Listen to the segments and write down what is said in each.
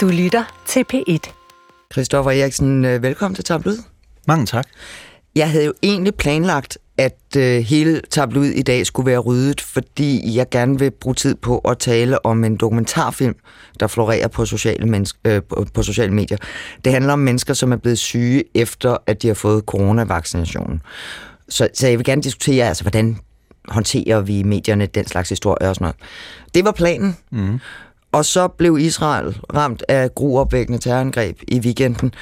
Du lytter til P1. Christoffer Eriksen, øh, velkommen til Tabloid. Mange tak. Jeg havde jo egentlig planlagt, at øh, hele Tabloid i dag skulle være ryddet, fordi jeg gerne vil bruge tid på at tale om en dokumentarfilm, der florerer på sociale, menneske, øh, på, på sociale medier. Det handler om mennesker, som er blevet syge efter, at de har fået coronavaccinationen. Så, så jeg vil gerne diskutere, altså, hvordan håndterer vi i medierne den slags historier og sådan noget. Det var planen. Mm. Og så blev Israel ramt af gruopvækkende terrorangreb i weekenden.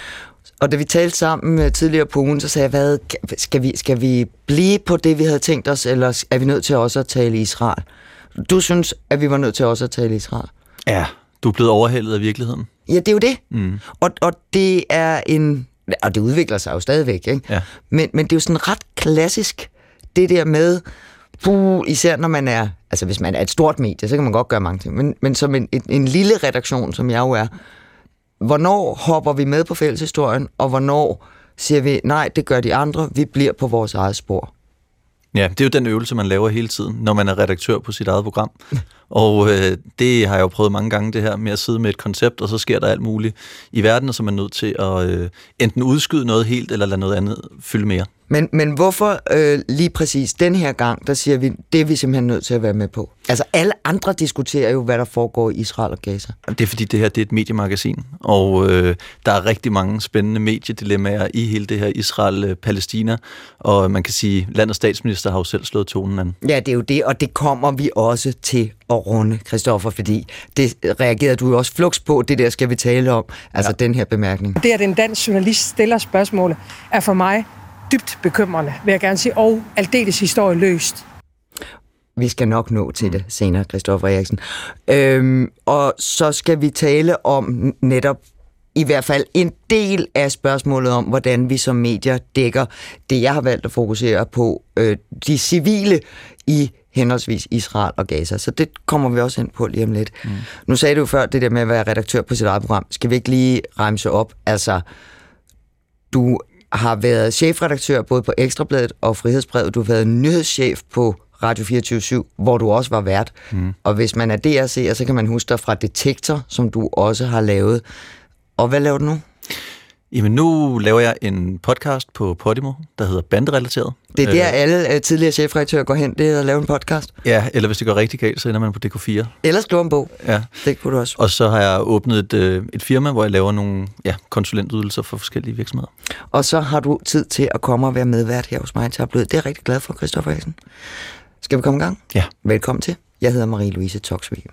Og da vi talte sammen tidligere på ugen, så sagde jeg, hvad, skal, vi, skal vi blive på det, vi havde tænkt os, eller er vi nødt til også at tale Israel? Du synes, at vi var nødt til også at tale Israel? Ja, du er blevet overhældet af virkeligheden. Ja, det er jo det. Mm. Og, og det er en... Og det udvikler sig jo stadigvæk, ikke? Ja. Men, men det er jo sådan ret klassisk, det der med, puh, især når man er, altså hvis man er et stort medie, så kan man godt gøre mange ting, men, men som en, en, en lille redaktion, som jeg jo er, hvornår hopper vi med på fælleshistorien, og hvornår siger vi, nej, det gør de andre, vi bliver på vores eget spor. Ja, det er jo den øvelse, man laver hele tiden, når man er redaktør på sit eget program. Og øh, det har jeg jo prøvet mange gange, det her med at sidde med et koncept, og så sker der alt muligt i verden, og så er man nødt til at øh, enten udskyde noget helt, eller lade noget andet fylde mere. Men, men hvorfor øh, lige præcis den her gang, der siger vi, det er vi simpelthen nødt til at være med på? Altså alle andre diskuterer jo, hvad der foregår i Israel og Gaza. Det er fordi, det her det er et mediemagasin, og øh, der er rigtig mange spændende mediedilemmaer i hele det her Israel-Palæstina, og man kan sige, landets statsminister har jo selv slået tonen an. Ja, det er jo det, og det kommer vi også til at runde, Christoffer, fordi det reagerede du jo også flux på, det der skal vi tale om, altså ja. den her bemærkning. Det, at en dansk journalist stiller spørgsmålet, er for mig dybt bekymrende, vil jeg gerne sige, og aldeles historie løst. Vi skal nok nå til det senere, Christoffer Eriksen. Øhm, og så skal vi tale om netop i hvert fald en del af spørgsmålet om, hvordan vi som medier dækker det, jeg har valgt at fokusere på, øh, de civile i henholdsvis Israel og Gaza. Så det kommer vi også ind på lige om lidt. Mm. Nu sagde du før det der med at være redaktør på sit eget program. Skal vi ikke lige remse op? Altså, du har været chefredaktør både på Ekstrabladet og Frihedsbrevet. Du har været nyhedschef på Radio 24 hvor du også var vært. Mm. Og hvis man er DRC'er, så kan man huske dig fra Detektor, som du også har lavet. Og hvad laver du nu? Jamen nu laver jeg en podcast på Podimo, der hedder Banderelateret. Det er der øh, alle tidligere chefredaktører går hen, det er at lave en podcast? Ja, eller hvis det går rigtig galt, så ender man på DK4. Eller skrive en bog. Ja. Det kunne du også. Og så har jeg åbnet et, uh, et firma, hvor jeg laver nogle ja, konsulentydelser for forskellige virksomheder. Og så har du tid til at komme og være medvært her hos mig til Det er jeg rigtig glad for, Christoffer Hansen. Skal vi komme i gang? Ja. Velkommen til. Jeg hedder Marie-Louise Toksvig.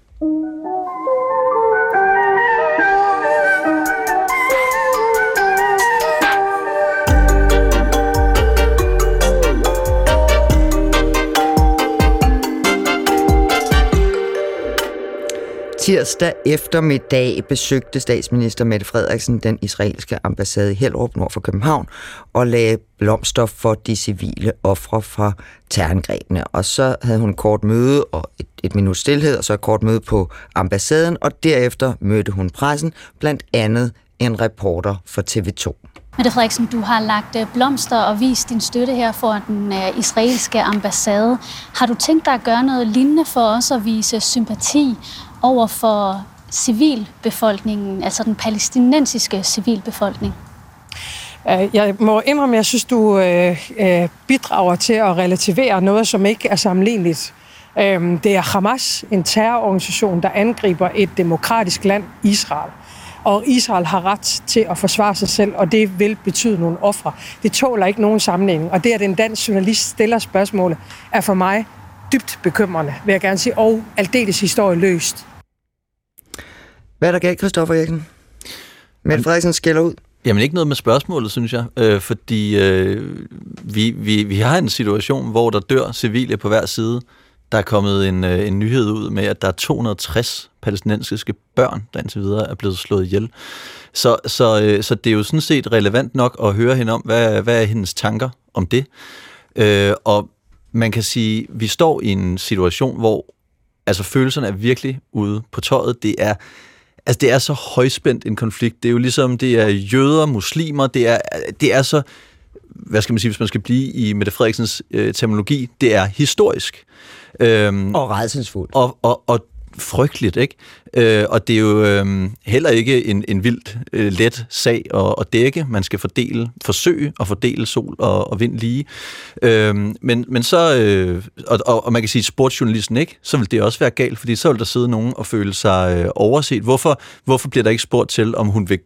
Tirsdag eftermiddag besøgte statsminister Mette Frederiksen den israelske ambassade i Hellerup nord for København og lagde blomster for de civile ofre fra terrorangrebene. Og så havde hun et kort møde og et, et minut stillhed, og så et kort møde på ambassaden, og derefter mødte hun pressen, blandt andet en reporter for TV2. Mette Frederiksen, du har lagt øh, blomster og vist din støtte her for den øh, israelske ambassade. Har du tænkt dig at gøre noget lignende for os at vise sympati over for civilbefolkningen, altså den palæstinensiske civilbefolkning? Øh, jeg må indrømme, at jeg synes, du øh, øh, bidrager til at relativere noget, som ikke er sammenligneligt. Det er Hamas, en terrororganisation, der angriber et demokratisk land, Israel. Og Israel har ret til at forsvare sig selv, og det vil betyde nogle ofre. Det tåler ikke nogen sammenligning. Og det, at en dansk journalist stiller spørgsmålet, er for mig dybt bekymrende, vil jeg gerne sige, og aldeles historieløst. Hvad er der galt, Christoffer Eriksen? Mette Frederiksen skælder ud. Jamen ikke noget med spørgsmålet, synes jeg, øh, fordi øh, vi, vi, vi har en situation, hvor der dør civile på hver side. Der er kommet en, øh, en nyhed ud med, at der er 260 palæstinensiske børn, der indtil videre er blevet slået ihjel. Så, så, øh, så det er jo sådan set relevant nok at høre hende om, hvad, hvad er hendes tanker om det. Øh, og man kan sige, vi står i en situation, hvor altså følelserne er virkelig ude på tøjet. Det er altså det er så højspændt en konflikt. Det er jo ligesom, det er jøder, muslimer, det er, det er så, hvad skal man sige, hvis man skal blive i Mette Frederiksens øh, terminologi, det er historisk. Øhm, og redselsfuldt. Og, og, og frygteligt, ikke? Øh, og det er jo øh, heller ikke en, en vildt øh, let sag at, at dække. Man skal fordele, forsøge at fordele sol og, og vind lige. Øh, men, men så, øh, og, og, og man kan sige, sportsjournalisten ikke, så vil det også være galt, fordi så vil der sidde nogen og føle sig øh, overset. Hvorfor, hvorfor bliver der ikke spurgt til, om hun vil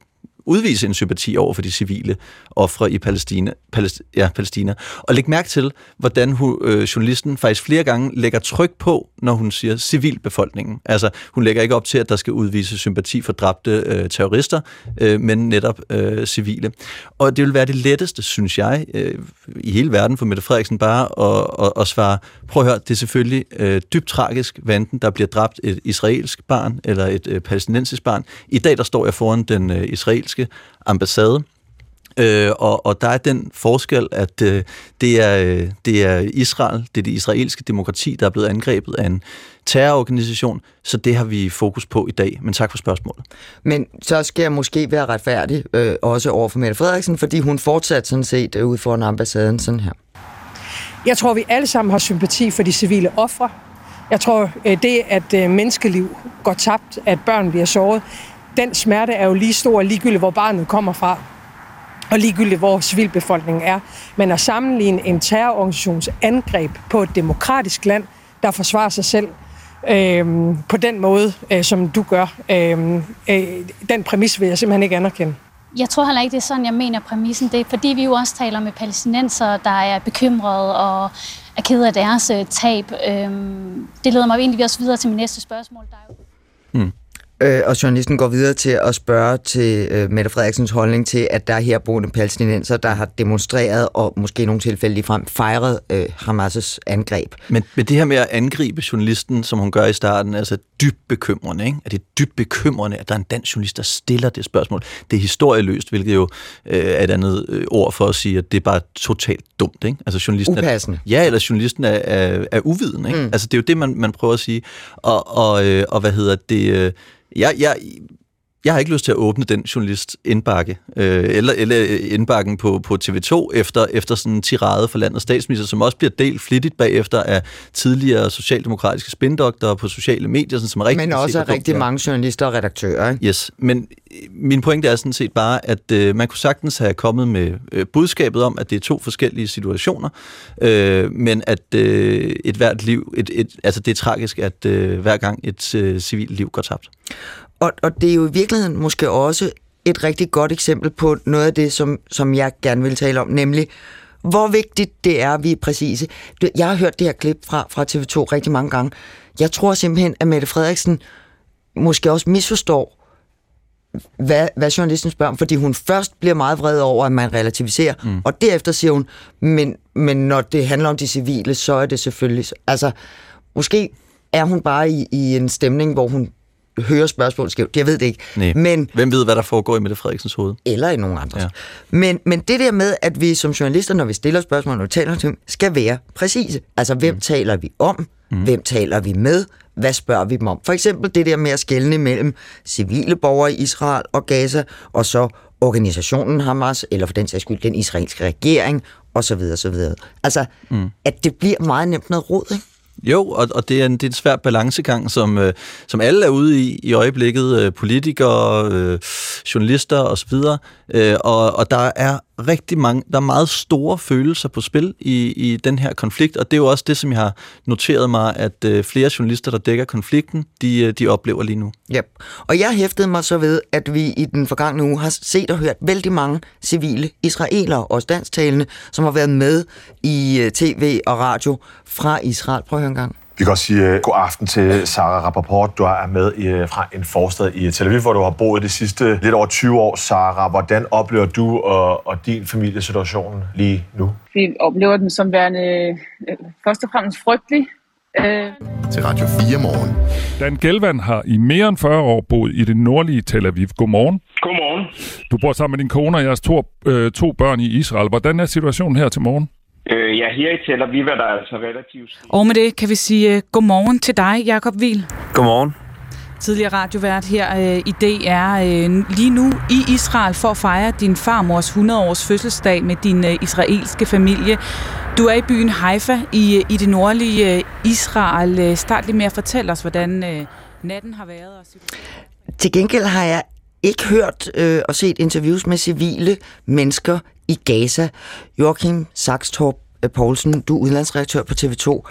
udvise en sympati over for de civile ofre i Palæstina, Palæst, ja, Palæstina. Og læg mærke til, hvordan hun, øh, journalisten faktisk flere gange lægger tryk på, når hun siger civilbefolkningen. Altså, hun lægger ikke op til, at der skal udvise sympati for dræbte øh, terrorister, øh, men netop øh, civile. Og det vil være det letteste, synes jeg, øh, i hele verden for Mette Frederiksen bare at, at, at svare, prøv at høre, det er selvfølgelig øh, dybt tragisk, hvad enten der bliver dræbt et israelsk barn eller et øh, palæstinensisk barn. I dag der står jeg foran den øh, israelske ambassade, Øh, og, og der er den forskel, at øh, det, er, øh, det er Israel, det er det israelske demokrati, der er blevet angrebet af en terrororganisation, så det har vi fokus på i dag. Men tak for spørgsmålet. Men så skal jeg måske være retfærdig øh, også over for Mette Frederiksen, fordi hun fortsat sådan set øh, ud foran ambassaden sådan her. Jeg tror, vi alle sammen har sympati for de civile ofre. Jeg tror, øh, det, at øh, menneskeliv går tabt, at børn bliver såret, den smerte er jo lige stor, ligegyldigt hvor barnet kommer fra, og ligegyldigt hvor civilbefolkningen er. Men at sammenligne en terrororganisations angreb på et demokratisk land, der forsvarer sig selv, øh, på den måde, øh, som du gør, øh, øh, den præmis vil jeg simpelthen ikke anerkende. Jeg tror heller ikke, det er sådan, jeg mener præmissen. Det er, fordi vi jo også taler med palæstinenser, der er bekymrede og er ked af deres øh, tab. Øhm, det leder mig egentlig også videre til min næste spørgsmål. Der er jo... mm. Øh, og journalisten går videre til at spørge til øh, Mette Frederiksens holdning til, at der er herboende palæstinenser, der har demonstreret og måske i nogle tilfælde ligefrem fejret øh, Hamas' angreb. Men, men det her med at angribe journalisten, som hun gør i starten, altså dybt bekymrende, ikke? Er det dybt bekymrende, at der er en dansk journalist, der stiller det spørgsmål? Det er historieløst, hvilket jo øh, er et andet øh, ord for at sige, at det er bare totalt dumt, ikke? Altså journalisten Upassende. Er, ja, eller journalisten er, er, er uviden, ikke? Mm. Altså det er jo det, man, man prøver at sige. Og, og, øh, og hvad hedder det... Øh, jeg, jeg, jeg har ikke lyst til at åbne den journalist indbakke, øh, eller, eller indbakken på, på TV2 efter, efter sådan en tirade for landets statsminister, som også bliver delt flittigt bagefter af tidligere socialdemokratiske spindoktorer på sociale medier, sådan, som er rigtig Men også af rigtig mange journalister og redaktører. Ikke? Yes, men min pointe er sådan set bare, at øh, man kunne sagtens have kommet med øh, budskabet om, at det er to forskellige situationer, øh, men at øh, et hvert liv, et, et, altså det er tragisk, at øh, hver gang et øh, civilt liv går tabt. Og, og det er jo i virkeligheden måske også et rigtig godt eksempel på noget af det, som, som jeg gerne vil tale om, nemlig hvor vigtigt det er, at vi er præcise. Jeg har hørt det her klip fra, fra TV2 rigtig mange gange. Jeg tror simpelthen, at Mette Frederiksen måske også misforstår, hvad, hvad journalisten spørger om, fordi hun først bliver meget vred over, at man relativiserer, mm. og derefter siger hun, men, men når det handler om de civile, så er det selvfølgelig... Altså, måske er hun bare i, i en stemning, hvor hun hører spørgsmål skævt. Jeg ved det ikke. Nej. Men, Hvem ved, hvad der foregår i Mette Frederiksens hoved? Eller i nogen andre. Ja. Men, men det der med, at vi som journalister, når vi stiller spørgsmål, når vi taler til dem, skal være præcise. Altså, hvem mm. taler vi om? Mm. Hvem taler vi med? Hvad spørger vi dem om? For eksempel det der med at skelne mellem civile borgere i Israel og Gaza, og så organisationen Hamas, eller for den sags skyld den israelske regering, osv. osv. Altså, mm. at det bliver meget nemt noget råd, ikke? Jo, og, og det, er en, det er en svær balancegang, som, øh, som alle er ude i i øjeblikket. Øh, politikere, øh, journalister osv. Øh, og, og der er rigtig mange, der er meget store følelser på spil i, i den her konflikt, og det er jo også det, som jeg har noteret mig, at øh, flere journalister, der dækker konflikten, de, øh, de oplever lige nu. Ja, og jeg hæftede mig så ved, at vi i den forgangne uge har set og hørt vældig mange civile israelere, også dansktalende, som har været med i øh, tv og radio fra Israel. Prøv at høre en gang. Vi kan også sige uh, god aften til Sara Rappaport. Du er med i, uh, fra en forstad i Tel Aviv, hvor du har boet de sidste lidt over 20 år. Sara, hvordan oplever du og, og din familie situationen lige nu? Vi oplever den som værende uh, først og fremmest frygtelig. Uh... Til Radio 4 morgen. Dan Gelvan har i mere end 40 år boet i det nordlige Tel Aviv. Godmorgen. Godmorgen. Du bor sammen med din kone og jeres to, øh, to børn i Israel. Hvordan er situationen her til morgen? Øh, ja, her i Tel Aviv er der altså relativt... Og med det kan vi sige uh, godmorgen til dig, Jakob Vil. Godmorgen. Tidligere radiovært her uh, i DR. Uh, lige nu i Israel for at fejre din farmors 100-års fødselsdag med din uh, israelske familie. Du er i byen Haifa i, i det nordlige uh, Israel. Uh, start lige med at fortælle os, hvordan uh, natten har været. Og Til gengæld har jeg ikke hørt øh, og set interviews med civile mennesker i Gaza. Joachim Saxtorp øh, Poulsen, du er udlandsredaktør på TV2.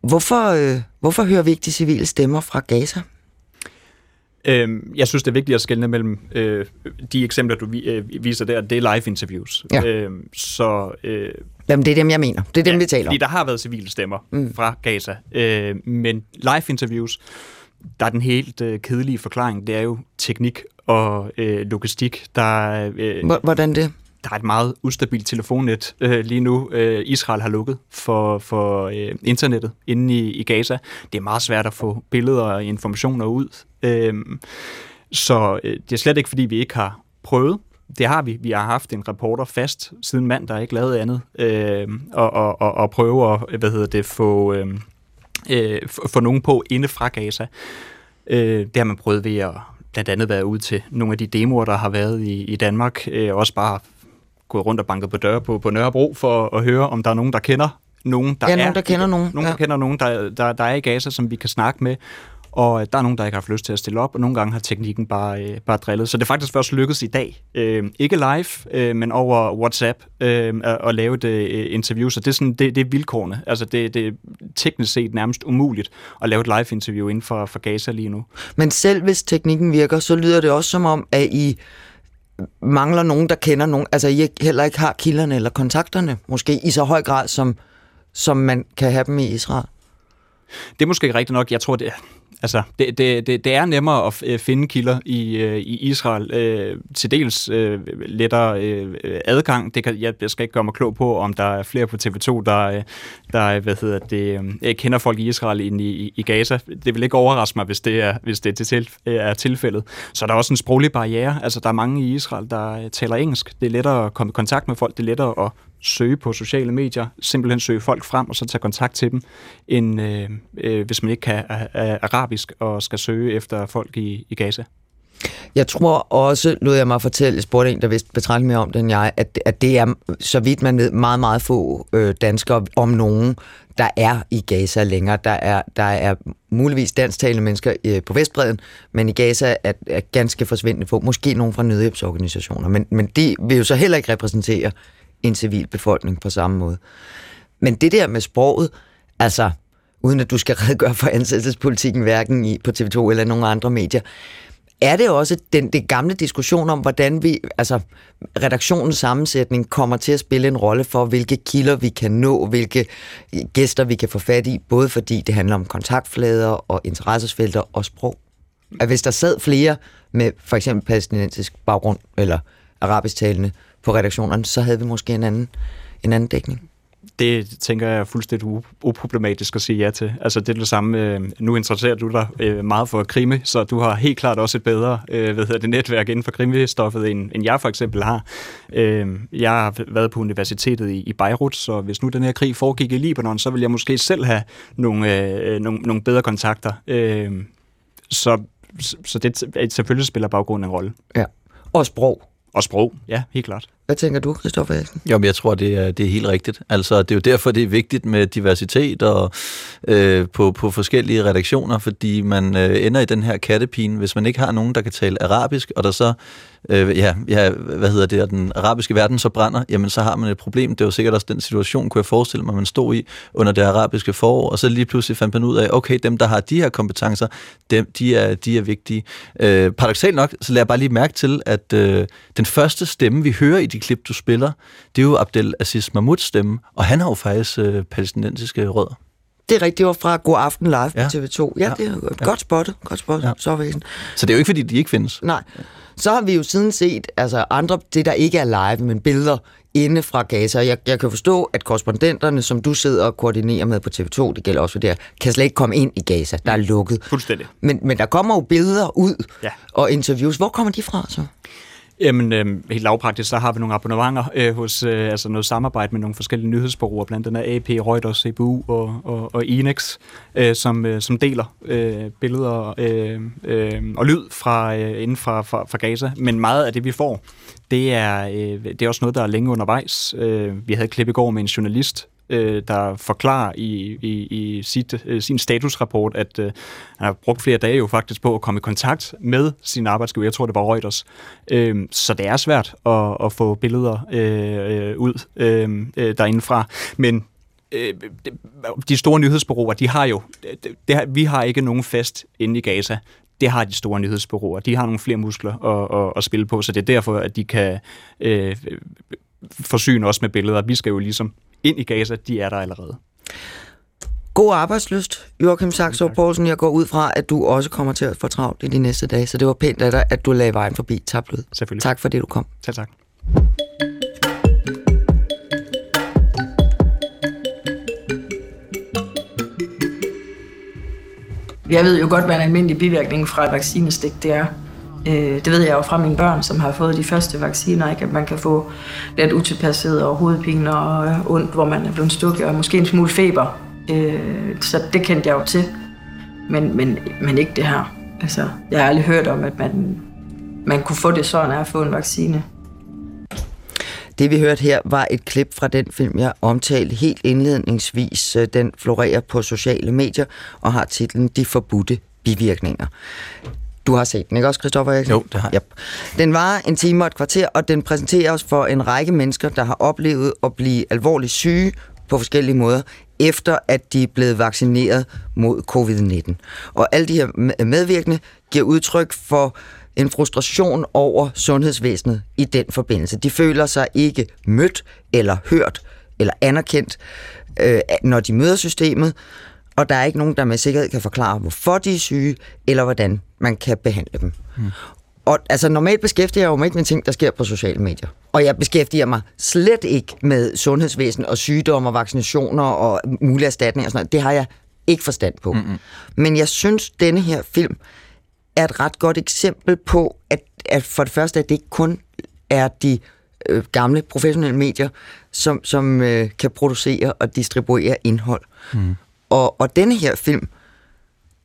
Hvorfor, øh, hvorfor hører vi ikke de civile stemmer fra Gaza? Øhm, jeg synes, det er vigtigt at skelne mellem øh, de eksempler, du øh, viser der, det er live interviews. Ja. Øhm, så, øh, Jamen, det er dem, jeg mener. Det er dem, ja, vi taler om. Fordi der har været civile stemmer mm. fra Gaza. Øh, men live interviews, der er den helt øh, kedelige forklaring, det er jo teknik og øh, logistik. Der, øh, Hvordan det? der er et meget ustabilt telefonnet øh, lige nu. Øh, Israel har lukket for, for øh, internettet inde i, i Gaza. Det er meget svært at få billeder og informationer ud. Øh, så øh, det er slet ikke, fordi vi ikke har prøvet. Det har vi. Vi har haft en reporter fast siden mand, der ikke lavet andet. Øh, og, og, og, og prøve at hvad hedder det, få, øh, øh, få nogen på inde fra Gaza. Øh, det har man prøvet ved at blandt andet været ude til nogle af de demoer, der har været i, i Danmark. Øh, også bare gået rundt og banket på døre på, på Nørrebro for at høre, om der er nogen, der kender nogen, der Ja, er, nogen, der kender nogen, nogen, ja. der kender nogen, der, der, der er i Gaza, som vi kan snakke med. Og der er nogen, der ikke har haft lyst til at stille op, og nogle gange har teknikken bare, øh, bare drillet. Så det er faktisk først lykkedes i dag. Øh, ikke live, øh, men over WhatsApp øh, at, at lave et øh, interview. Så det er, sådan, det, det er vilkårene. Altså det, det er teknisk set nærmest umuligt at lave et live-interview inden for, for Gaza lige nu. Men selv hvis teknikken virker, så lyder det også som om, at I mangler nogen, der kender nogen. Altså, I heller ikke har kilderne eller kontakterne, måske i så høj grad, som, som man kan have dem i Israel. Det er måske ikke rigtigt nok. Jeg tror, det altså, det, det, det, det er nemmere at øh, finde kilder i, øh, i Israel. Øh, til dels øh, lettere øh, adgang. Det kan, jeg, jeg skal ikke gøre mig klog på, om der er flere på TV2, der, øh, der øh, hvad hedder det, øh, kender folk i Israel ind i, i Gaza. Det vil ikke overraske mig, hvis det er, hvis det er, til, er tilfældet. Så er der også en sproglig barriere. Altså, der er mange i Israel, der taler engelsk. Det er lettere at komme i kontakt med folk. Det er lettere at søge på sociale medier, simpelthen søge folk frem og så tage kontakt til dem, end øh, øh, hvis man ikke kan øh, arabisk og skal søge efter folk i, i Gaza. Jeg tror også, lod jeg mig fortælle, jeg spurgte en, der vidste betragteligt mere om det end jeg, at, at det er, så vidt man ved, meget, meget få øh, danskere om nogen, der er i Gaza længere. Der er, der er muligvis dansktalende mennesker øh, på Vestbreden, men i Gaza er, er ganske forsvindende få. Måske nogen fra nødhjælpsorganisationer, men, men det vil jo så heller ikke repræsentere en civil befolkning på samme måde. Men det der med sproget, altså uden at du skal redegøre for ansættelsespolitikken, hverken i, på TV2 eller nogle andre medier, er det også den det gamle diskussion om, hvordan vi, altså redaktionens sammensætning kommer til at spille en rolle for, hvilke kilder vi kan nå, hvilke gæster vi kan få fat i, både fordi det handler om kontaktflader og interessesfelter og sprog. At hvis der sad flere med for eksempel palæstinensisk baggrund eller arabisk talende på redaktionerne, så havde vi måske en anden, en anden dækning. Det tænker jeg er fuldstændig uproblematisk at sige ja til. Altså det er det samme, nu interesserer du dig meget for krimi, så du har helt klart også et bedre hvad hedder det, netværk inden for krimistoffet, end, end jeg for eksempel har. Jeg har været på universitetet i Beirut, så hvis nu den her krig foregik i Libanon, så vil jeg måske selv have nogle, nogle, nogle bedre kontakter. Så, så det selvfølgelig spiller baggrunden en rolle. Ja, og sprog. Og sprog, ja, helt klart. Hvad tænker du, Christoffer Eriksen? Jo, men jeg tror, det er, det er helt rigtigt. Altså, det er jo derfor, det er vigtigt med diversitet og øh, på, på forskellige redaktioner, fordi man øh, ender i den her kattepine, hvis man ikke har nogen, der kan tale arabisk, og der så, øh, ja, ja, hvad hedder det, den arabiske verden så brænder, jamen så har man et problem. Det er jo sikkert også den situation, kunne jeg forestille mig, man stod i under det arabiske forår, og så lige pludselig fandt man ud af, okay, dem, der har de her kompetencer, dem, de er, de er vigtige. Øh, paradoxalt nok, så lader jeg bare lige mærke til, at øh, den første stemme, vi hører i de klip, du spiller, det er jo Abdel Aziz Mahmouds stemme, og han har jo faktisk øh, palæstinensiske rødder. Det er rigtigt, det var fra God Aften Live ja. på TV2. Ja, Ja. det er jo Ja. godt spottet. Godt spottet. Ja. Så væsen. Så det er jo ikke, fordi de ikke findes. Nej. Så har vi jo siden set altså andre, det der ikke er live, men billeder inde fra Gaza. Jeg, jeg kan forstå, at korrespondenterne, som du sidder og koordinerer med på TV2, det gælder også for det her, kan slet ikke komme ind i Gaza. Der er lukket. Fuldstændig. Men, men der kommer jo billeder ud Ja. og interviews. Hvor kommer de fra så? Jamen, øh, helt lavpraktisk, så har vi nogle abonnementer øh, hos øh, altså noget samarbejde med nogle forskellige nyhedsbureauer, blandt andet AP, Reuters, CBU og, og, og Enex, øh, som, øh, som deler øh, billeder øh, øh, og lyd fra øh, inden fra, fra, fra Gaza. Men meget af det, vi får, det er, øh, det er også noget, der er længe undervejs. Øh, vi havde et klip i går med en journalist øh, der forklarer i, i, i sit, øh, sin statusrapport, at øh, han har brugt flere dage jo faktisk på at komme i kontakt med sin arbejdsgiver. Jeg tror, det var Reuters. Øh, så det er svært at, at få billeder øh, øh, ud øhm, øh, derindefra. Men øh, de store nyhedsbureauer, de har jo, det, det, vi har ikke nogen fest inde i Gaza. Det har de store nyhedsbureauer. De har nogle flere muskler at, at, at spille på, så det er derfor, at de kan øh, øh forsyne os med billeder. Vi skal jo ligesom ind i Gaza, de er der allerede. God arbejdsløst, Joachim Saxo Poulsen. Jeg går ud fra, at du også kommer til at få travlt i de næste dage, så det var pænt af dig, at du lagde vejen forbi Tablød. Selvfølgelig. Tak for det, du kom. Tak, tak. Jeg ved jo godt, hvad en almindelig bivirkning fra et vaccinestik det er. Øh, det ved jeg jo fra mine børn, som har fået de første vacciner, ikke? at man kan få lidt utilpasset og hovedpine og øh, ondt, hvor man er blevet stukket, og måske en smule feber. Øh, så det kendte jeg jo til, men, men, men ikke det her. Altså, jeg har aldrig hørt om, at man, man kunne få det sådan af at få en vaccine. Det vi hørte her var et klip fra den film, jeg omtalte helt indledningsvis. Øh, den florerer på sociale medier og har titlen De forbudte bivirkninger. Du har set den, ikke også, Christoffer Eriksen? Jo, det har jeg. Yep. Den var en time og et kvarter, og den præsenterer os for en række mennesker, der har oplevet at blive alvorligt syge på forskellige måder, efter at de er blevet vaccineret mod covid-19. Og alle de her medvirkende giver udtryk for en frustration over sundhedsvæsenet i den forbindelse. De føler sig ikke mødt eller hørt eller anerkendt, øh, når de møder systemet, og der er ikke nogen, der med sikkerhed kan forklare, hvorfor de er syge, eller hvordan man kan behandle dem. Hmm. Og altså, normalt beskæftiger jeg mig ikke med ting, der sker på sociale medier. Og jeg beskæftiger mig slet ikke med sundhedsvæsen og sygdomme og vaccinationer og mulige erstatninger og sådan noget. Det har jeg ikke forstand på. Mm-hmm. Men jeg synes, denne her film er et ret godt eksempel på, at, at for det første, at det ikke kun er de øh, gamle professionelle medier, som, som øh, kan producere og distribuere indhold. Mm. Og, og denne her film,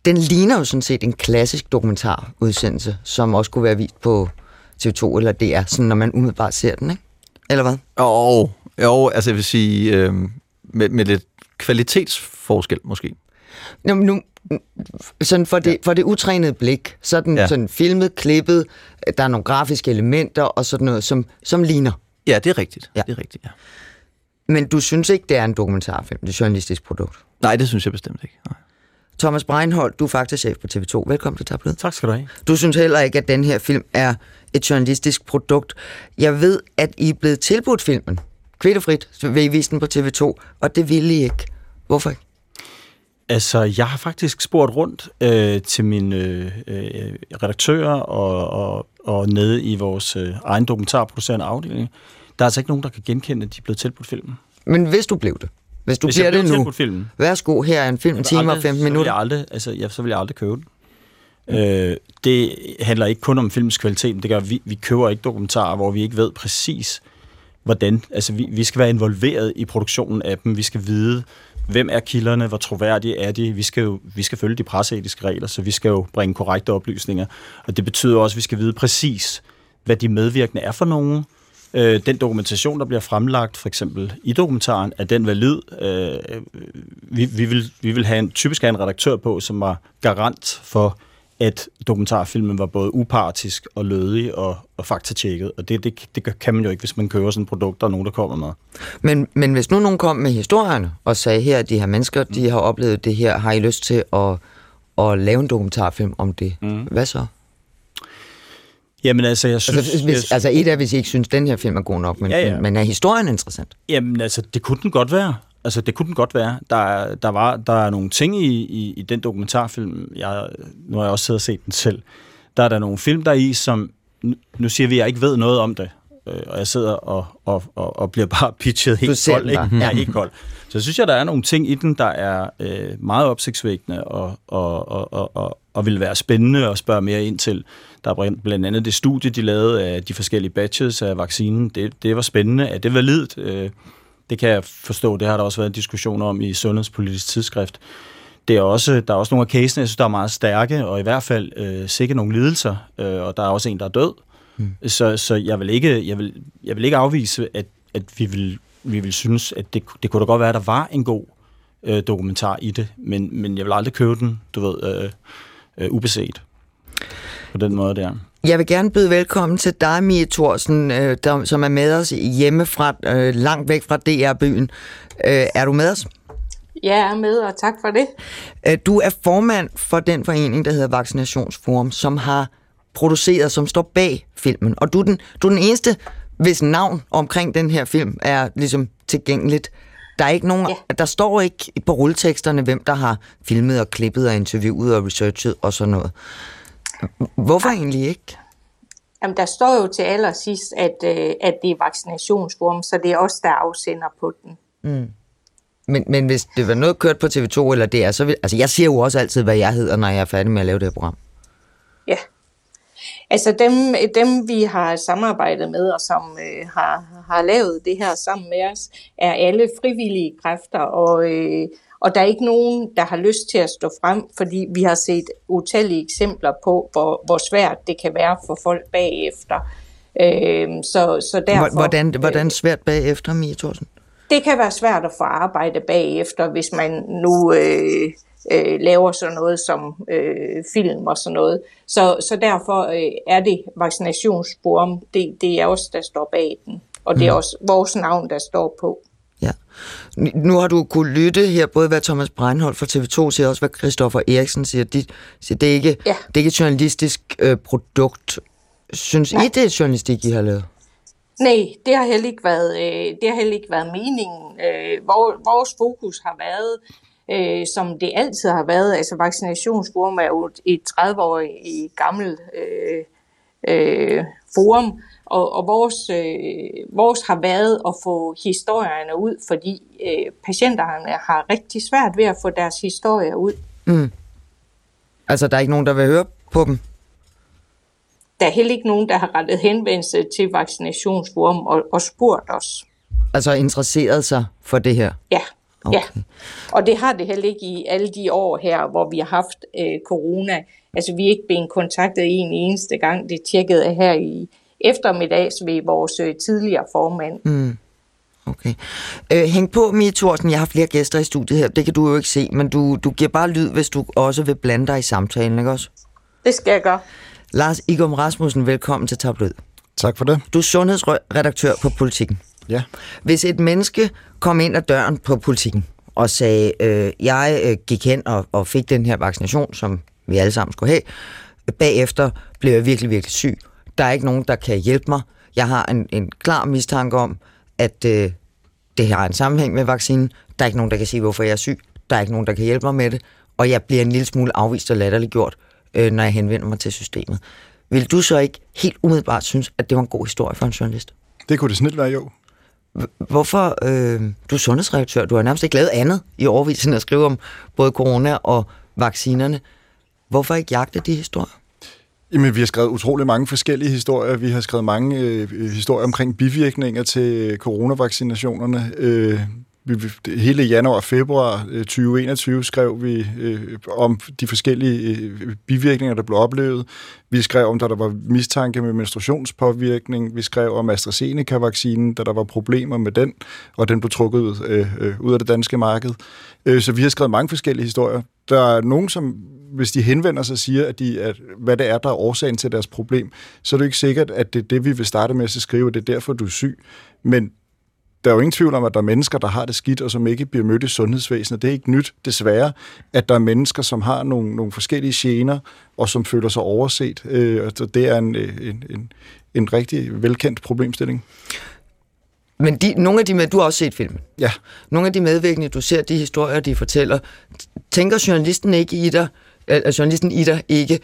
den ligner jo sådan set en klassisk dokumentarudsendelse, som også kunne være vist på TV2 eller DR, sådan når man umiddelbart ser den, ikke? Eller hvad? Jo, jo altså jeg vil sige, øh, med, med lidt kvalitetsforskel måske. Nu, nu, sådan for det, ja. for det utrænede blik, så den ja. sådan filmet, klippet, der er nogle grafiske elementer og sådan noget, som, som ligner. Ja, det er rigtigt. Ja. Det er rigtigt, ja. Men du synes ikke, det er en dokumentarfilm, det er et journalistisk produkt? Nej, det synes jeg bestemt ikke. Nej. Thomas Breinholt, du er faktisk chef på TV2. Velkommen til Tablet. Tak skal du have. Du synes heller ikke, at den her film er et journalistisk produkt. Jeg ved, at I er blevet tilbudt filmen. Kvitterfrit vil I vise den på TV2, og det ville I ikke. Hvorfor ikke? Altså, jeg har faktisk spurgt rundt øh, til mine øh, redaktører og, og, og nede i vores øh, egen dokumentarproducerende afdeling. Der er altså ikke nogen, der kan genkende, at de er blevet tilbudt filmen. Men hvis du blev det? Hvis du Hvis bliver det nu, filmen, værsgo, her er en film, en time og 15 så vil minutter. jeg aldrig, altså, jeg, så vil jeg aldrig købe den. Øh, det handler ikke kun om filmens kvalitet, men det gør, vi, vi køber ikke dokumentarer, hvor vi ikke ved præcis, hvordan. Altså, vi, vi skal være involveret i produktionen af dem. Vi skal vide, hvem er kilderne, hvor troværdige er de. Vi skal jo vi skal følge de presseetiske regler, så vi skal jo bringe korrekte oplysninger. Og det betyder også, at vi skal vide præcis, hvad de medvirkende er for nogen. Øh, den dokumentation, der bliver fremlagt, for eksempel i dokumentaren, er den valid. Øh, vi, vi, vil, vi vil have en, typisk have en redaktør på, som var garant for, at dokumentarfilmen var både upartisk og lødig og, og faktatjekket. Og det, det, det kan man jo ikke, hvis man køber sådan et produkt, der er nogen, der kommer med. Men, men hvis nu nogen kom med historierne og sagde her, at de her mennesker, de har oplevet det her, har I lyst til at, at lave en dokumentarfilm om det? Mm. Hvad så? Jamen altså, jeg synes... Altså, hvis, jeg, altså et er, hvis I ikke synes, den her film er god nok, men, Ja, ja. men, er historien interessant? Jamen altså, det kunne den godt være. Altså, det kunne den godt være. Der, er- der, var, der er nogle ting i, i, i den dokumentarfilm, jeg, nu har jeg også siddet og set den selv, der er der nogle film der er i, som, nu- nu siger vi, at jeg ikke ved noget om det, øh, og jeg sidder og, og, og, og bliver bare pitchet helt kold. Ikke? Ja, helt kold. Så jeg synes jeg, der er nogle ting i den, der er øh, meget opsigtsvækkende og, og, og, og, og, og vil være spændende at spørge mere ind til. Der er blandt- andet det studie, de lavede af de forskellige batches af vaccinen. Det, det var spændende. Er det validt? Øh, det kan jeg forstå. Det har der også været diskussioner om i Sundhedspolitisk Tidsskrift. Det er også, der er også nogle af casene, jeg synes, der er meget stærke, og i hvert fald øh, sikkert nogle lidelser, øh, og der er også en, der er død. Mm. Så, så jeg, vil ikke, jeg, vil, jeg vil ikke afvise, at, at vi vil vi ville synes, at det, det kunne da godt være, at der var en god øh, dokumentar i det, men, men jeg vil aldrig købe den, du ved, øh, øh, ubeset. På den måde der. Jeg vil gerne byde velkommen til dig, Mie Thorsen, øh, der, som er med os hjemmefra, øh, langt væk fra DR-byen. Øh, er du med os? Jeg er med, og tak for det. Øh, du er formand for den forening, der hedder Vaccinationsforum, som har produceret, som står bag filmen. Og du er den, du er den eneste, hvis navn omkring den her film er ligesom tilgængeligt. Der er ikke nogen, ja. der står ikke på rulleteksterne, hvem der har filmet og klippet og interviewet og researchet og sådan noget. Hvorfor egentlig ikke? Jamen, der står jo til allersidst, at, øh, at det er vaccinationsforum, så det er os, der afsender på den. Mm. Men, men hvis det var noget kørt på TV2 eller DR, så vil, altså jeg siger jo også altid, hvad jeg hedder, når jeg er færdig med at lave det program. Ja. Altså dem, dem vi har samarbejdet med, og som øh, har, har lavet det her sammen med os, er alle frivillige kræfter, og, øh, og der er ikke nogen, der har lyst til at stå frem, fordi vi har set utallige eksempler på, hvor, hvor svært det kan være for folk bagefter. Øh, så, så derfor, hvordan, hvordan svært bagefter, Mia Thorsen? Det kan være svært at få arbejde bagefter, hvis man nu øh, øh, laver sådan noget som øh, film og sådan noget. Så, så derfor øh, er det vaccinationsforum, det, det er os, der står bag den. Og det er mm. også vores navn, der står på. Ja. Nu har du kunne lytte her, både hvad Thomas Breinholt fra TV2 siger, også hvad Christoffer Eriksen siger. De siger, det er ikke, ja. det er ikke et journalistisk øh, produkt. Synes Nej. I, det er journalistik, I har lavet? Nej, det har heller ikke været, øh, det har heller ikke været meningen. Øh, vores fokus har været, øh, som det altid har været, altså vaccinationsforum er jo et 30-årigt gammelt øh, øh, forum, og, og vores, øh, vores har været at få historierne ud, fordi øh, patienterne har rigtig svært ved at få deres historier ud. Mm. Altså, der er ikke nogen, der vil høre på dem? Der er heller ikke nogen, der har rettet henvendelse til vaccinationsforum og, og spurgt os. Altså interesseret sig for det her? Ja. Okay. Ja, og det har det heller ikke i alle de år her, hvor vi har haft øh, corona. Altså, vi er ikke blevet kontaktet en eneste gang. Det tjekkede jeg her i eftermiddags ved vores øh, tidligere formand. Mm. Okay. Øh, hæng på, Mie Thorsen. Jeg har flere gæster i studiet her. Det kan du jo ikke se, men du, du giver bare lyd, hvis du også vil blande dig i samtalen, ikke også? Det skal jeg gøre. Lars Igum Rasmussen, velkommen til Tabloid. Tak for det. Du er sundhedsredaktør på Politikken. Ja. Hvis et menneske kom ind ad døren på Politikken og sagde, øh, jeg øh, gik hen og, og fik den her vaccination, som vi alle sammen skulle have, bagefter blev jeg virkelig, virkelig syg. Der er ikke nogen, der kan hjælpe mig. Jeg har en, en klar mistanke om, at øh, det har en sammenhæng med vaccinen. Der er ikke nogen, der kan sige, hvorfor jeg er syg. Der er ikke nogen, der kan hjælpe mig med det. Og jeg bliver en lille smule afvist og latterliggjort øh, når jeg henvender mig til systemet. Vil du så ikke helt umiddelbart synes, at det var en god historie for en journalist? Det kunne det snilt være, jo. Hvorfor? Øh, du er sundhedsredaktør. Du har nærmest ikke lavet andet i overvis end at skrive om både corona og vaccinerne. Hvorfor ikke jagte de historier? Jamen, vi har skrevet utrolig mange forskellige historier. Vi har skrevet mange øh, historier omkring bivirkninger til coronavaccinationerne. Øh, vi, hele januar og februar øh, 2021 skrev vi øh, om de forskellige øh, bivirkninger, der blev oplevet. Vi skrev om, da der var mistanke med menstruationspåvirkning. Vi skrev om AstraZeneca-vaccinen, da der var problemer med den, og den blev trukket ud, øh, øh, ud af det danske marked. Øh, så vi har skrevet mange forskellige historier. Der er nogen, som hvis de henvender sig og siger, at, de, at hvad det er, der er årsagen til deres problem, så er det ikke sikkert, at det er det, vi vil starte med at skrive, at det er derfor, du er syg. Men der er jo ingen tvivl om, at der er mennesker, der har det skidt, og som ikke bliver mødt i sundhedsvæsenet. Det er ikke nyt, desværre, at der er mennesker, som har nogle, nogle forskellige gener, og som føler sig overset. Øh, det er en, en, en, en rigtig velkendt problemstilling. Men de, nogle af de med, du har også set filmen. Ja. Nogle af de medvirkende, du ser de historier, de fortæller, tænker journalisten ikke i dig, eller journalisten i dig ikke,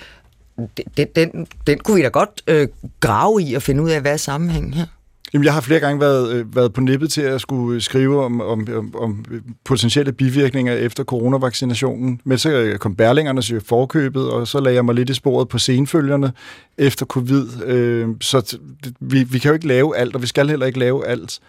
den, den, den kunne vi da godt øh, grave i og finde ud af, hvad er sammenhængen her? Jamen, jeg har flere gange været, øh, været på nippet til at skulle øh, skrive om, om, om, om potentielle bivirkninger efter coronavaccinationen. Men så øh, kom Berlingerne til forkøbet, og så lagde jeg mig lidt i sporet på senfølgerne efter covid. Øh, så vi, vi kan jo ikke lave alt, og vi skal heller ikke lave alt.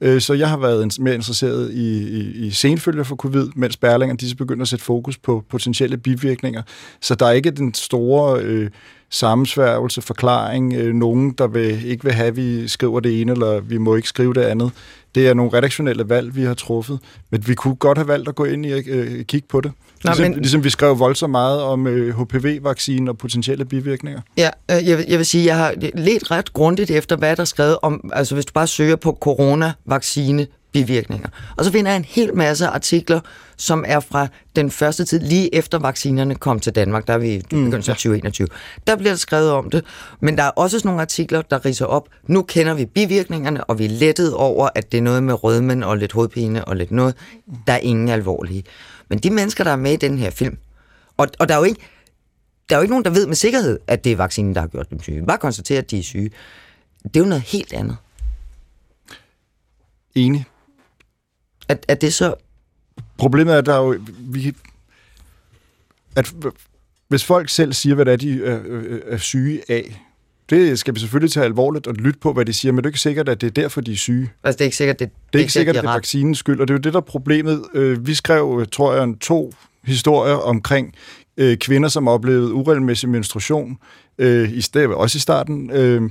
Øh, så jeg har været mere interesseret i, i, i senfølger for covid, mens Berlingerne de begynder at sætte fokus på potentielle bivirkninger. Så der er ikke den store... Øh, sammensværgelse, forklaring, øh, nogen, der vil, ikke vil have, at vi skriver det ene, eller vi må ikke skrive det andet. Det er nogle redaktionelle valg, vi har truffet, men vi kunne godt have valgt at gå ind i og øh, kigge på det. Nå, Ligesom, men- ligesom vi skrev voldsomt meget om øh, HPV-vaccinen og potentielle bivirkninger. Ja, øh, jeg, vil- jeg vil sige, jeg har let ret grundigt efter, hvad der er skrevet om, altså hvis du bare søger på coronavaccine bivirkninger. Og så finder jeg en hel masse artikler, som er fra den første tid, lige efter vaccinerne kom til Danmark, der er vi i begyndelsen af 2021. Der bliver der skrevet om det, men der er også sådan nogle artikler, der riser op, nu kender vi bivirkningerne, og vi er lettet over, at det er noget med rødmen og lidt hovedpine og lidt noget. Der er ingen alvorlige. Men de mennesker, der er med i den her film, og, og der er jo ikke, der er jo ikke nogen, der ved med sikkerhed, at det er vaccinen, der har gjort dem syge. Bare konstatere, at de er syge. Det er jo noget helt andet. Enig. Er, er det så... Problemet er, at der er jo... Vi, at hvis folk selv siger, hvad det er, de er, er, er syge af, det skal vi selvfølgelig tage alvorligt og lytte på, hvad de siger, men det er ikke sikkert, at det er derfor, de er syge. Altså, det er ikke sikkert, det, Det er ikke sikkert, at det er vaccinens skyld, og det er jo det, der er problemet. Øh, Vi skrev, øh, tror jeg, en to historier omkring øh, kvinder, som oplevede uregelmæssig menstruation, øh, i stedet, også i starten, øh,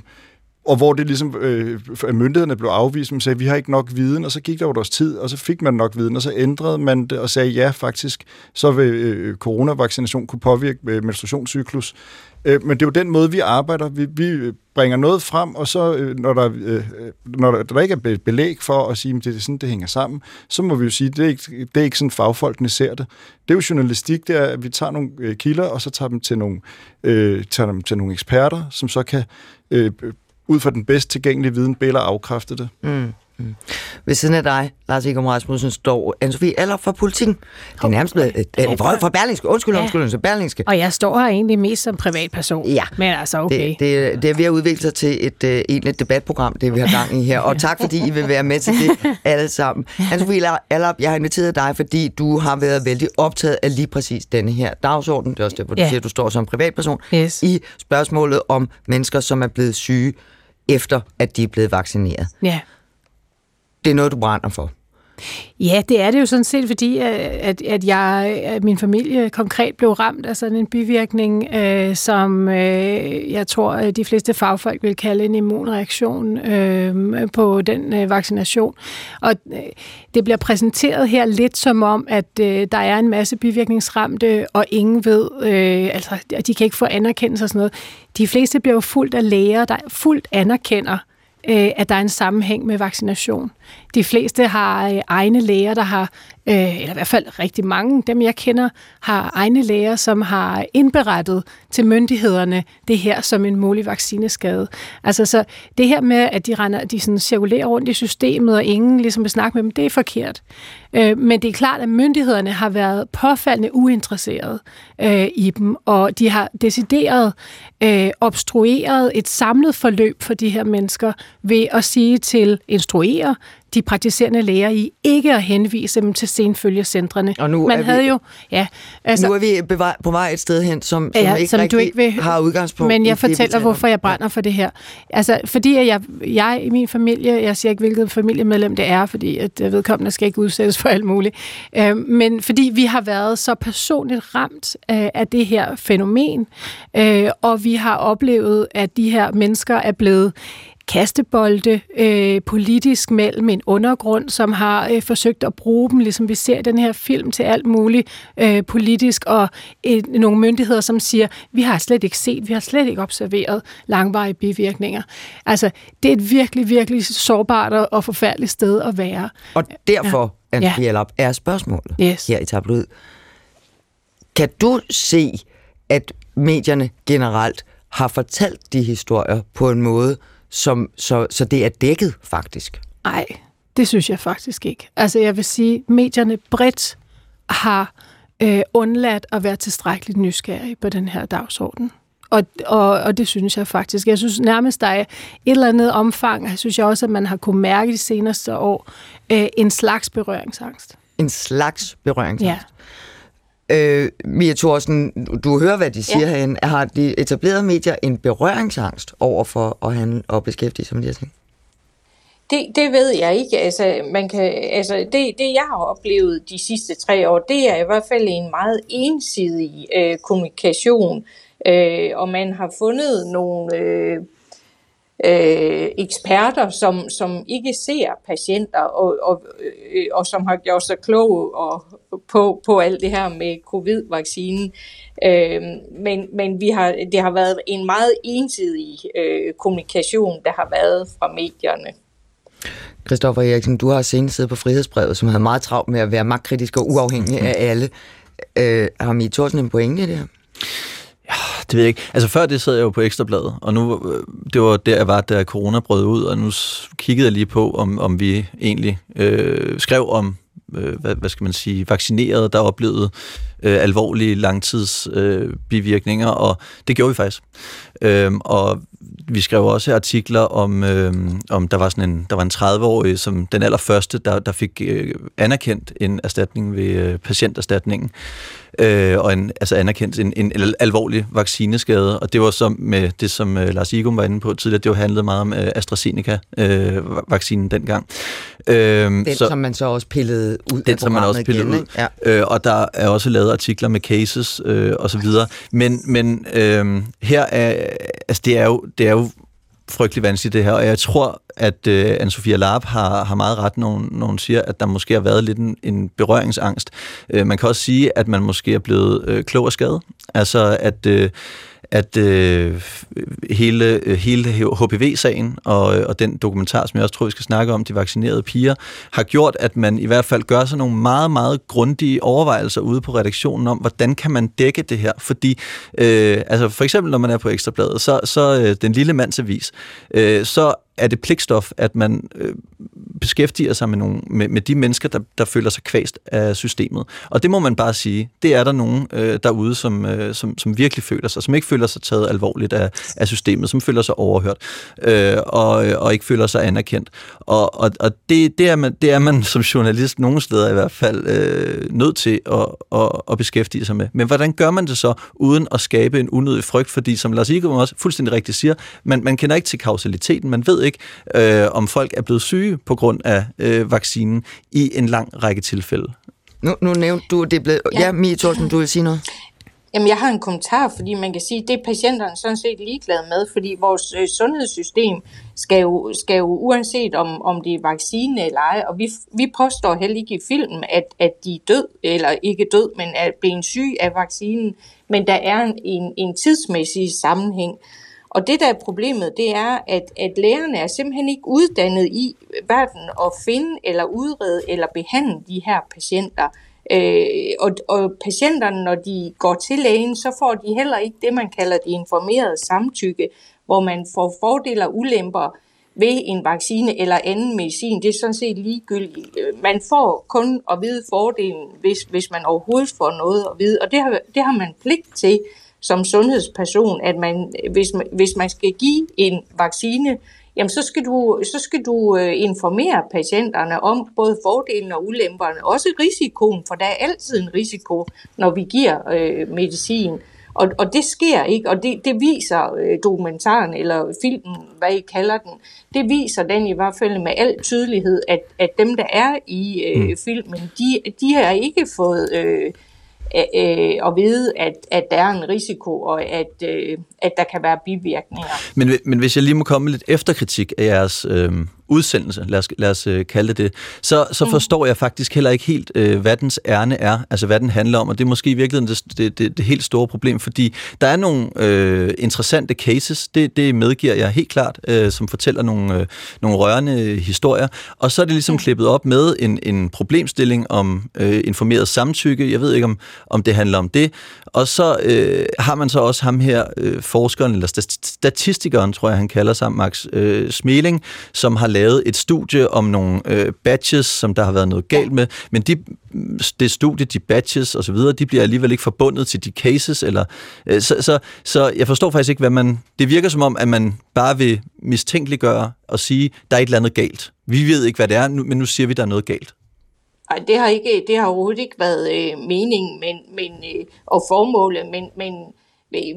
og hvor det ligesom, øh, myndighederne blev afvist, man sagde, vi har ikke nok viden, og så gik der jo et års tid, og så fik man nok viden, og så ændrede man det og sagde, ja, faktisk, så vil øh, coronavaccination kunne påvirke øh, menstruationscyklus. Øh, men det er jo den måde, vi arbejder. Vi, vi bringer noget frem, og så øh, når, der, øh, når der, der ikke er belæg for at sige, at det er sådan, det hænger sammen, så må vi jo sige, at det er ikke, det er ikke sådan, fagfolkene ser det. Det er jo journalistik, det er, at vi tager nogle øh, kilder, og så tager dem til nogle, øh, tager dem til nogle eksperter, som så kan øh, ud fra den bedst tilgængelige viden bede eller afkræfte det. Mm. Mm. Ved siden af dig, Lars Ekom Rasmussen, står anne Aller fra politikken. Det er nærmest et, et vrøv fra Berlingske. Undskyld, Ja. undskyld, undskyld, Berlingske. Og jeg står her egentlig mest som privatperson. Ja. Men altså, okay. Det, det, det er ved at udvikle sig til et uh, egentligt debatprogram, det vi har gang i her. Og tak, fordi I vil være med til det alle sammen. Anne-Sophie Allerup, jeg har inviteret dig, fordi du har været vældig optaget af lige præcis denne her dagsorden. Det er også derfor, du Ja. siger, at du står som privatperson. Yes. I spørgsmålet om mennesker, som er blevet syge, efter at de er blevet vaccineret. Ja. Det er noget, du brænder for. Ja, det er det jo sådan set, fordi øh, at, at jeg, at min familie konkret blev ramt af sådan en bivirkning, øh, som øh, jeg tror, at de fleste fagfolk vil kalde en immunreaktion øh, på den øh, vaccination. Og øh, det bliver præsenteret her lidt som om, at øh, der er en masse bivirkningsramte, og ingen ved, øh, altså de kan ikke få anerkendelse og sådan noget. De fleste bliver jo fuldt af læger, der fuldt anerkender, øh, at der er en sammenhæng med vaccination. De fleste har øh, egne læger, der har, øh, eller i hvert fald rigtig mange, dem jeg kender, har egne læger, som har indberettet til myndighederne det her som en mulig vaccineskade. Altså så det her med, at de, render, de sådan cirkulerer rundt i systemet, og ingen ligesom vil snakke med dem, det er forkert. Øh, men det er klart, at myndighederne har været påfaldende uinteresserede øh, i dem, og de har decideret øh, obstrueret et samlet forløb for de her mennesker ved at sige til instruere de praktiserende læger i ikke at henvise dem til senfølgecentrene. Og nu Man er havde vi- jo, ja, Altså, nu er vi på vej, på vej et sted hen, som, som Ja, ikke som du ikke vil, har udgangspunkt Men jeg fortæller, hvorfor jeg brænder for det her. Altså, fordi at jeg, jeg i min familie, jeg siger ikke, hvilket familiemedlem det er, fordi at øh, vedkommende skal ikke udsættes for alt muligt, øh, men fordi vi har været så personligt ramt øh, af det her fænomen, øh, og vi har oplevet, at de her mennesker er blevet kastebolde øh, politisk mellem en undergrund, som har øh, forsøgt at bruge dem, ligesom vi ser i den her film, til alt muligt øh, politisk, og øh, nogle myndigheder, som siger, vi har slet ikke set, vi har slet ikke observeret langvarige bivirkninger. Altså, det er et virkelig, virkelig sårbart og- forfærdeligt sted at være. Og derfor, Ja. ja. Ja. Anne er spørgsmålet yes. her i tabloid. Kan du se, at medierne generelt har fortalt de historier på en måde, som, så, så det er dækket faktisk? Nej, det synes jeg faktisk ikke. Altså jeg vil sige, medierne bredt har øh, undladt at være tilstrækkeligt nysgerrige på den her dagsorden. Og, og, og det synes jeg faktisk. Jeg synes nærmest, der er et eller andet omfang, jeg synes jeg også, at man har kunne mærke de seneste år, øh, en slags berøringsangst. En slags berøringsangst? Ja. Øh, Mia Thorsen, du- hører, hvad de siger Ja. herinde. Har de etableret medier en berøringsangst over for at handle og beskæftige sig med de her ting? Det, det ved jeg ikke. Altså, man kan, altså det, det, jeg har oplevet de sidste tre år, det er i hvert fald en meget ensidig øh, kommunikation øh, og man har fundet nogle øh, øh, eksperter, som, som ikke ser patienter, og, og, øh, og som har gjort sig kloge og, på, på alt det her med covid-vaccinen. Øh, men men vi har, det har været en meget ensidig øh, kommunikation, der har været fra medierne. Christoffer Eriksen, du har senest siddet på Frihedsbrevet, som havde meget travlt med at være magtkritisk og uafhængig af alle. Øh, har Mie Thorsen en pointe i det her? Ja, Det ved jeg ikke. Altså før det sad jeg jo på Ekstrabladet, og nu, øh, det var der, jeg var, da corona brød ud, og nu kiggede jeg lige på, om, om vi egentlig øh, skrev om, øh, hvad, hvad skal man sige, vaccinerede, der oplevede øh, alvorlige langtidsbivirkninger, øh, bivirkninger, og det gjorde vi faktisk. Øh, og vi skrev også artikler om, øh, om der var sådan en, der var en 30-årig, som den allerførste, der, der fik øh, anerkendt en erstatning ved øh, patienterstatningen, øh, og en, altså anerkendt en, en, alvorlig vaccineskade, og det var så med det, som øh, Lars Igum var inde på tidligere, det var handlede meget om øh, AstraZeneca-vaccinen øh, dengang. Øh, den, så, som man så også pillede ud Den, som man også pillede igen, ud. Ja. Øh, og der er også lavet artikler med cases øh, og så videre. Men, men øh, her er, altså det er jo, det er jo frygtelig vanskeligt det her, og jeg tror, at øh, Anne-Sophia Larp har, har meget ret, når hun, når hun siger, at der måske har været lidt en, en berøringsangst. Øh, man kan også sige, at man måske er blevet øh, klog og skadet. Altså, at... Øh, at øh, hele, hele HPV-sagen og, og den dokumentar, som jeg også tror, vi skal snakke om, de vaccinerede piger, har gjort, at man i hvert fald gør sig nogle meget, meget grundige overvejelser ude på redaktionen om, hvordan kan man dække det her? Fordi, øh, altså for eksempel når man er på Ekstrabladet, så, så øh, den lille mandsavis, øh, så er det pligtstof, at man øh, beskæftiger sig med, nogle, med, med de mennesker, der, der føler sig kvæst af systemet. Og det må man bare sige, det er der nogen øh, derude, som, øh, som, som virkelig føler sig, som ikke føler sig taget alvorligt af, af systemet, som føler sig overhørt, øh, og, og ikke føler sig anerkendt. Og, og, og det, det, er man, det er man som journalist nogle steder i hvert fald øh, nødt til at, at, at beskæftige sig med. Men hvordan gør man det så, uden at skabe en unødig frygt? Fordi som Lars Igum også fuldstændig rigtigt siger, man, man kender ikke til kausaliteten, man ved ikke, øh, om folk er blevet syge på grund af øh, vaccinen i en lang række tilfælde. Nu, nu nævnte du, det blev... Ja, ja Mie Thorsten, du vil sige noget? Jamen, jeg har en kommentar, fordi man kan sige, at det er patienterne sådan set ligeglade med, fordi vores øh, sundhedssystem skal jo, skal jo uanset om, om det er vaccine eller ej, og vi, vi påstår heller ikke i filmen, at, at de er død, eller ikke død, men er blevet syg af vaccinen, men der er en, en, en tidsmæssig sammenhæng. Og det, der er problemet, det er, at, at lægerne er simpelthen ikke uddannet i verden at finde eller udrede eller behandle de her patienter. Øh, og, og patienterne, når de går til lægen, så får de heller ikke det, man kalder det informerede samtykke, hvor man får fordele og ulemper ved en vaccine eller anden medicin. Det er sådan set ligegyldigt. Øh, man får kun at vide fordelen, hvis, hvis man overhovedet får noget at vide, og det har, det har man pligt til som sundhedsperson, at man, hvis, man, hvis man skal give en vaccine, jamen så skal du, så skal du øh, informere patienterne om både fordelene og ulemperne, også risikoen, for der er altid en risiko, når vi giver øh, medicin. Og, og det sker ikke, og det, det viser øh, dokumentaren, eller filmen, hvad I kalder den, det viser den i hvert fald med al tydelighed, at, at dem, der er i øh, mm. filmen, de, de har ikke fået øh, øh, øh at vide, at, at der er en risiko, og at, øh, at der kan være bivirkninger. Men, men hvis jeg lige må komme med lidt efterkritik af jeres øh, udsendelse, lad os, lad os øh, kalde det det, så, så mm. forstår jeg faktisk heller ikke helt, øh, hvad dens ærne er, altså hvad den handler om, og det er måske i virkeligheden det, det, det, det helt store problem, fordi der er nogle øh, interessante cases, det, det medgiver jeg helt klart, øh, som fortæller nogle, øh, nogle rørende historier, og så er det ligesom mm. klippet op med en, en problemstilling om øh, informeret samtykke, jeg ved ikke om, om det handler om det, og så øh, har man så også ham her, øh, forskeren, eller statistikeren, tror jeg han kalder sig, Max øh, Smeling, som har lavet et studie om nogle øh, badges, som der har været noget galt med, men de, det studie, de badges osv., de bliver alligevel ikke forbundet til de cases, eller, øh, så, så, så jeg forstår faktisk ikke, hvad man... Det virker som om, at man bare vil mistænkeliggøre og sige, der er et eller andet galt. Vi ved ikke, hvad det er, men nu siger vi, der er noget galt. Nej, det har ikke, det har overhovedet ikke været øh, meningen men, men, øh, og formålet, men, men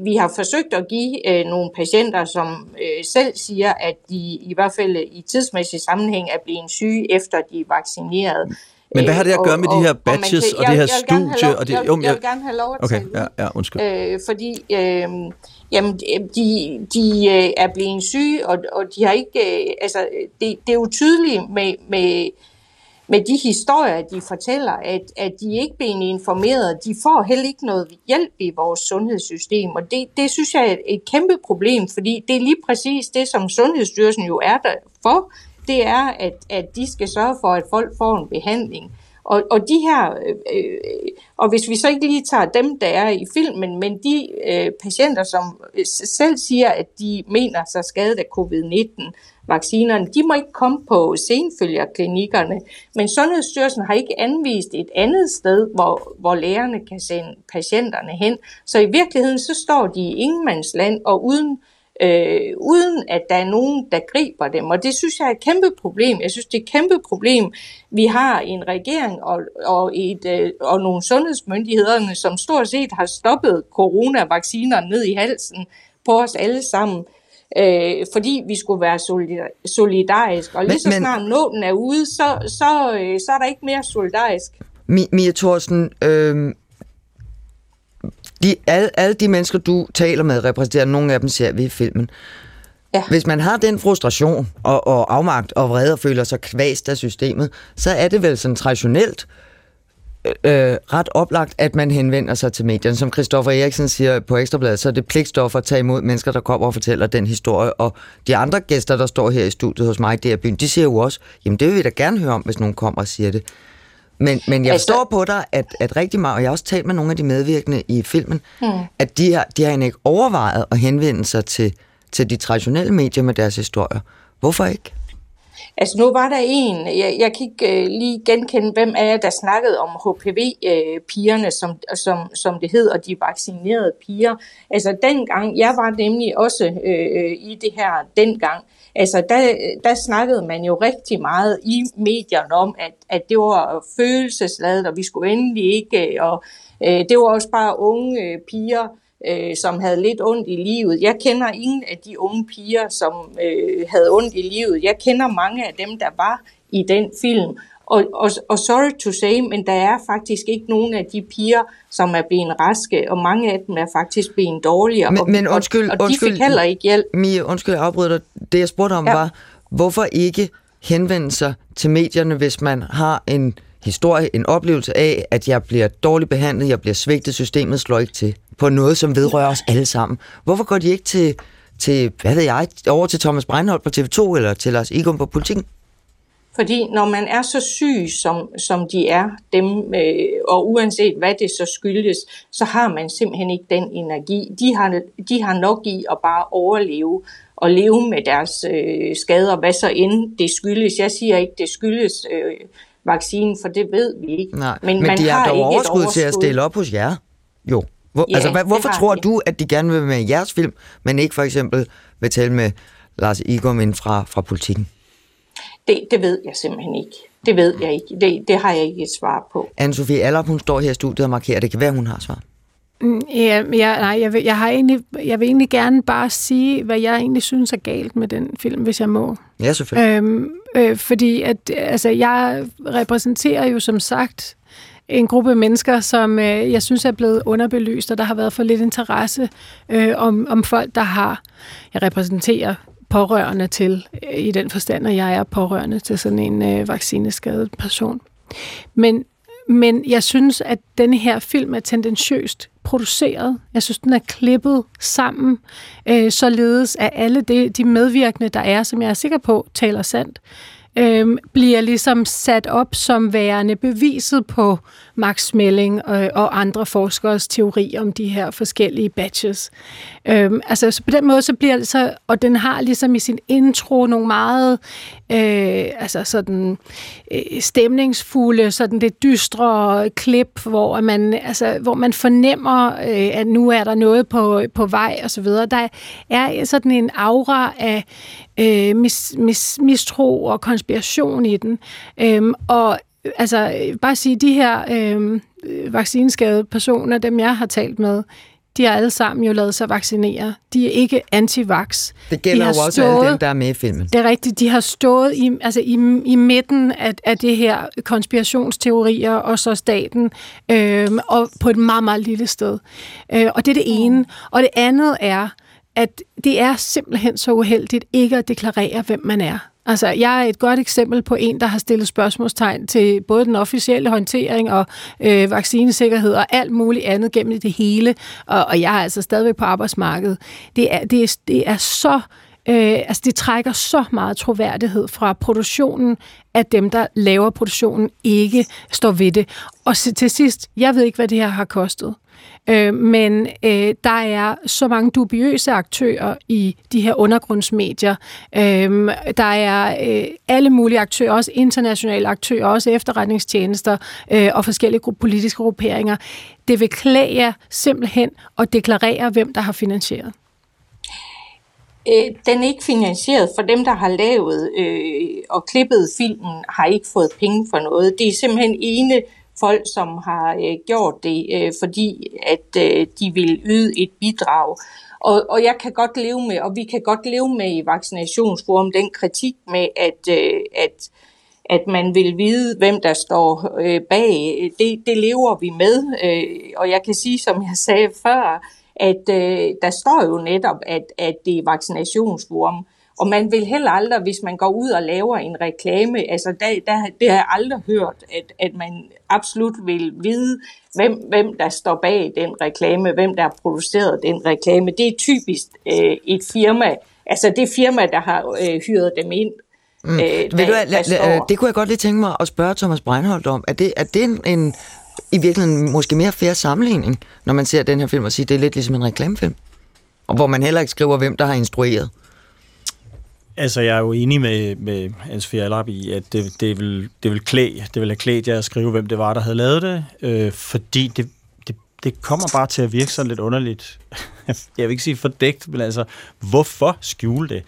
vi har forsøgt at give øh, nogle patienter, som øh, selv siger, at de i hvert fald i tidsmæssig sammenhæng er blevet syge, efter de er vaccineret. Men hvad har det at gøre med de her badges og, og, og det her studie? og det, jeg, jeg, jeg vil gerne have lov at okay, tale ja, ja, undskyld. Øh, fordi øh, jamen, de, de øh, er blevet syge, og, og de har ikke... Øh, altså, det, det er jo tydeligt med, med, med de historier, de fortæller, at, at de ikke bliver informeret. De får heller ikke noget hjælp i vores sundhedssystem, og det, det synes jeg er et kæmpe problem, fordi det er lige præcis det, som Sundhedsstyrelsen jo er der for. Det er, at, at de skal sørge for, at folk får en behandling. Og, og de her, øh, øh og hvis vi så ikke lige tager dem, der er i filmen, men de øh, patienter, som selv siger, at de mener sig skadet af covid-19, vaccinerne, de må ikke komme på senfølgerklinikkerne, men Sundhedsstyrelsen har ikke anvist et andet sted, hvor, hvor lægerne kan sende patienterne hen. Så i virkeligheden så står de i ingenmandsland og uden øh, uden at der er nogen, der griber dem. Og det synes jeg er et kæmpe problem. Jeg synes, det er et kæmpe problem. Vi har en regering og, og, et, øh, og nogle sundhedsmyndigheder, som stort set har stoppet coronavacciner ned i halsen på os alle sammen øh, fordi vi skulle være solidariske. Og lige så snart nåden er ude, så, så, øh, så er der ikke mere solidarisk. Mia Thorsen, øh, de, alle, alle de mennesker, du taler med, repræsenterer nogle af dem, ser vi i filmen. Ja. Hvis man har den frustration og, og afmagt og vrede og føler sig kvæst af systemet, så er det vel sådan traditionelt øh, ret oplagt, at man henvender sig til medierne. Som Christoffer Eriksen siger på Ekstrabladet, så er det pligtstof at tage imod mennesker, der kommer og fortæller den historie. Og de andre gæster, der står her i studiet hos mig i byen, de siger jo også, jamen det vil vi da gerne høre om, hvis nogen kommer og siger det. Men, men jeg altså, forstår på dig, at, at rigtig meget, og jeg har også talt med nogle af de medvirkende i filmen, hmm. at de har, de har ikke overvejet at henvende sig til, til de traditionelle medier med deres historier. Hvorfor ikke? Altså nu var der en, jeg, jeg kan ikke øh, lige genkende, hvem af jer, der snakkede om HPV-pigerne, øh, som, som, som det hed, og de vaccinerede piger. Altså dengang, jeg var nemlig også øh, i det her dengang, altså der, der snakkede man jo rigtig meget i medierne om, at, at det var følelsesladet, og vi skulle endelig ikke, og øh, det var også bare unge øh, piger, øh, som havde lidt ondt i livet. Jeg kender ingen af de unge piger, som øh, havde ondt i livet. Jeg kender mange af dem, der var i den film. Og, og, og sorry to say, men der er faktisk ikke nogen af de piger, som er blevet raske, og mange af dem er faktisk blevet dårligere. Men, men undskyld, og, og de undskyld, fik heller ikke hjælp. Mia, undskyld, jeg afbryder dig. Det jeg spurgte om ja. var, hvorfor ikke henvende sig til medierne, hvis man har en historie, en oplevelse af, at jeg bliver dårligt behandlet, jeg bliver svigtet, systemet slår ikke til på noget, som vedrører os alle sammen. Hvorfor går de ikke til, til hvad ved jeg, over til Thomas Breinholt på TV2 eller til Lars Egon på Politiken? Fordi når man er så syg, som, som de er, dem, øh, og uanset hvad det så skyldes, så har man simpelthen ikke den energi. De har, de har nok i at bare overleve og leve med deres øh, skader, hvad så end det skyldes. Jeg siger ikke, det skyldes øh, vaccinen, for det ved vi ikke. Nej, men, men man de har dog overskud, overskud til at stille op hos jer. Jo. Hvor, ja, altså, hvad, hvorfor tror de. du, at de gerne vil med jeres film, men ikke for eksempel vil tale med Lars Igorm fra, fra politikken? Det, det ved jeg simpelthen ikke. Det ved jeg ikke. Det, det har jeg ikke et svar på. Anne-Sophie Allerup, hun står her i studiet og markerer, det kan være, hun har svar. Mm, ja, jeg, nej, jeg, vil, jeg, har egentlig, jeg vil egentlig gerne bare sige, hvad jeg egentlig synes er galt med den film, hvis jeg må. Ja, selvfølgelig. Øhm, øh, fordi at, altså, jeg repræsenterer jo som sagt en gruppe mennesker, som øh, jeg synes er blevet underbelyst, og der har været for lidt interesse øh, om, om folk, der har, jeg repræsenterer pårørende til, øh, i den forstand, at jeg er pårørende til sådan en øh, vaccineskadet person. Men, men jeg synes, at denne her film er tendensiøst produceret. Jeg synes, den er klippet sammen, øh, således at alle de, de medvirkende, der er, som jeg er sikker på, taler sandt, øh, bliver ligesom sat op som værende beviset på Max Smelling og, øh, og andre forskeres teori om de her forskellige batches. Øhm, altså så på den måde så bliver det så, og den har ligesom i sin intro nogle meget øh, altså sådan øh, stemningsfulde, sådan det dystre klip, hvor man, altså, hvor man fornemmer, øh, at nu er der noget på, på vej og så videre. Der er sådan en aura af øh, mis, mis, mistro og konspiration i den. Øhm, og altså, bare sige, de her øh, vaccineskadede personer, dem jeg har talt med, de har alle sammen jo lavet sig vaccinere. De er ikke anti-vax. Det gælder de jo også stået, alle dem, der er med i filmen. Det er rigtigt. De har stået i, altså i, i midten af, af det her konspirationsteorier og så staten, øh, og på et meget, meget lille sted. Øh, og det er det ene. Og det andet er, at det er simpelthen så uheldigt ikke at deklarere, hvem man er. Altså, jeg er et godt eksempel på en, der har stillet spørgsmålstegn til både den officielle håndtering og øh, vaccinesikkerhed og alt muligt andet gennem det hele, og, og jeg er altså stadigvæk på arbejdsmarkedet. Det er, det er, det er så Øh, altså det trækker så meget troværdighed fra produktionen, at dem, der laver produktionen, ikke står ved det. Og til sidst, jeg ved ikke, hvad det her har kostet. Øh, men øh, der er så mange dubiøse aktører i de her undergrundsmedier. Øh, der er øh, alle mulige aktører, også internationale aktører, også efterretningstjenester øh, og forskellige politiske grupperinger. Det vil klæde jer simpelthen at deklarere, hvem der har finansieret. Øh, den er ikke finansieret, for dem, der har lavet øh, og klippet filmen, har ikke fået penge for noget. Det er simpelthen ene folk, som har øh, gjort det, øh, fordi at øh, de vil yde et bidrag. Og, og jeg kan godt leve med, og vi kan godt leve med i vaccinationsforum den kritik med, at, øh, at, at man vil vide, hvem der står øh, bag. Det, det lever vi med, øh, og jeg kan sige, som jeg sagde før, at øh, der står jo netop, at, at det er vaccinationsforum. Og man vil heller aldrig, hvis man går ud og laver en reklame, altså der, der, det har jeg aldrig hørt, at, at man absolut vil vide, hvem, hvem der står bag den reklame, hvem der har produceret den reklame. Det er typisk øh, et firma, altså det firma, der har øh, hyret dem ind. Mm. Øh, der, Vil du, la, la, det kunne jeg godt lige tænke mig at spørge Thomas Breinholt om. Er det, er det en, en i virkeligheden måske mere fair sammenligning, når man ser den her film og siger, at det er lidt ligesom en reklamefilm? Og hvor man heller ikke skriver, hvem der har instrueret. Altså, jeg er jo enig med, med Hans Fjallarp i, at det, det, vil, det vil klæde, det vil have klædt jer at skrive, hvem det var, der havde lavet det, øh, fordi det, det, det kommer bare til at virke sådan lidt underligt. jeg vil ikke sige fordækt, men altså, hvorfor skjule det?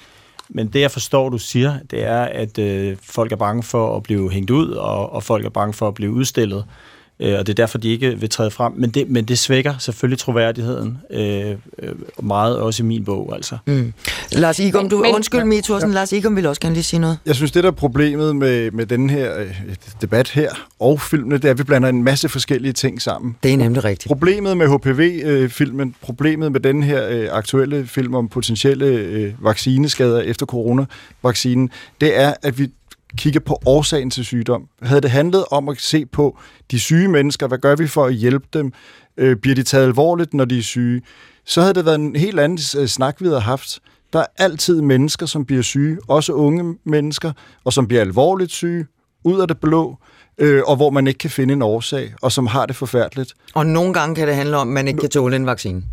Men det, jeg forstår, du siger, det er, at øh, folk er bange for at blive hængt ud, og, og folk er bange for at blive udstillet øh, og det er derfor, de ikke vil træde frem. Men det, men det svækker selvfølgelig troværdigheden øh, øh, meget, også i min bog, altså. Mm. Lars Igum, du, undskyld mig, Thorsen, ja. Lars Igum vil også gerne lige sige noget. Jeg synes, det der er problemet med, med den her øh, debat her, og filmene, det er, at vi blander en masse forskellige ting sammen. Det er nemlig rigtigt. Problemet med HPV-filmen, øh, problemet med den her øh, aktuelle film om potentielle øh, vaccineskader efter coronavaccinen, det er, at vi kigge på årsagen til sygdom. Havde det handlet om at se på de syge mennesker, hvad gør vi for at hjælpe dem? Øh, bliver de taget alvorligt, når de er syge? Så havde det været en helt anden øh, snak, vi havde haft. Der er altid mennesker, som bliver syge, også unge mennesker, og som bliver alvorligt syge, ud af det blå, øh, og hvor man ikke kan finde en årsag, og som har det forfærdeligt. Og nogle gange kan det handle om, at man ikke kan tåle en vaccine.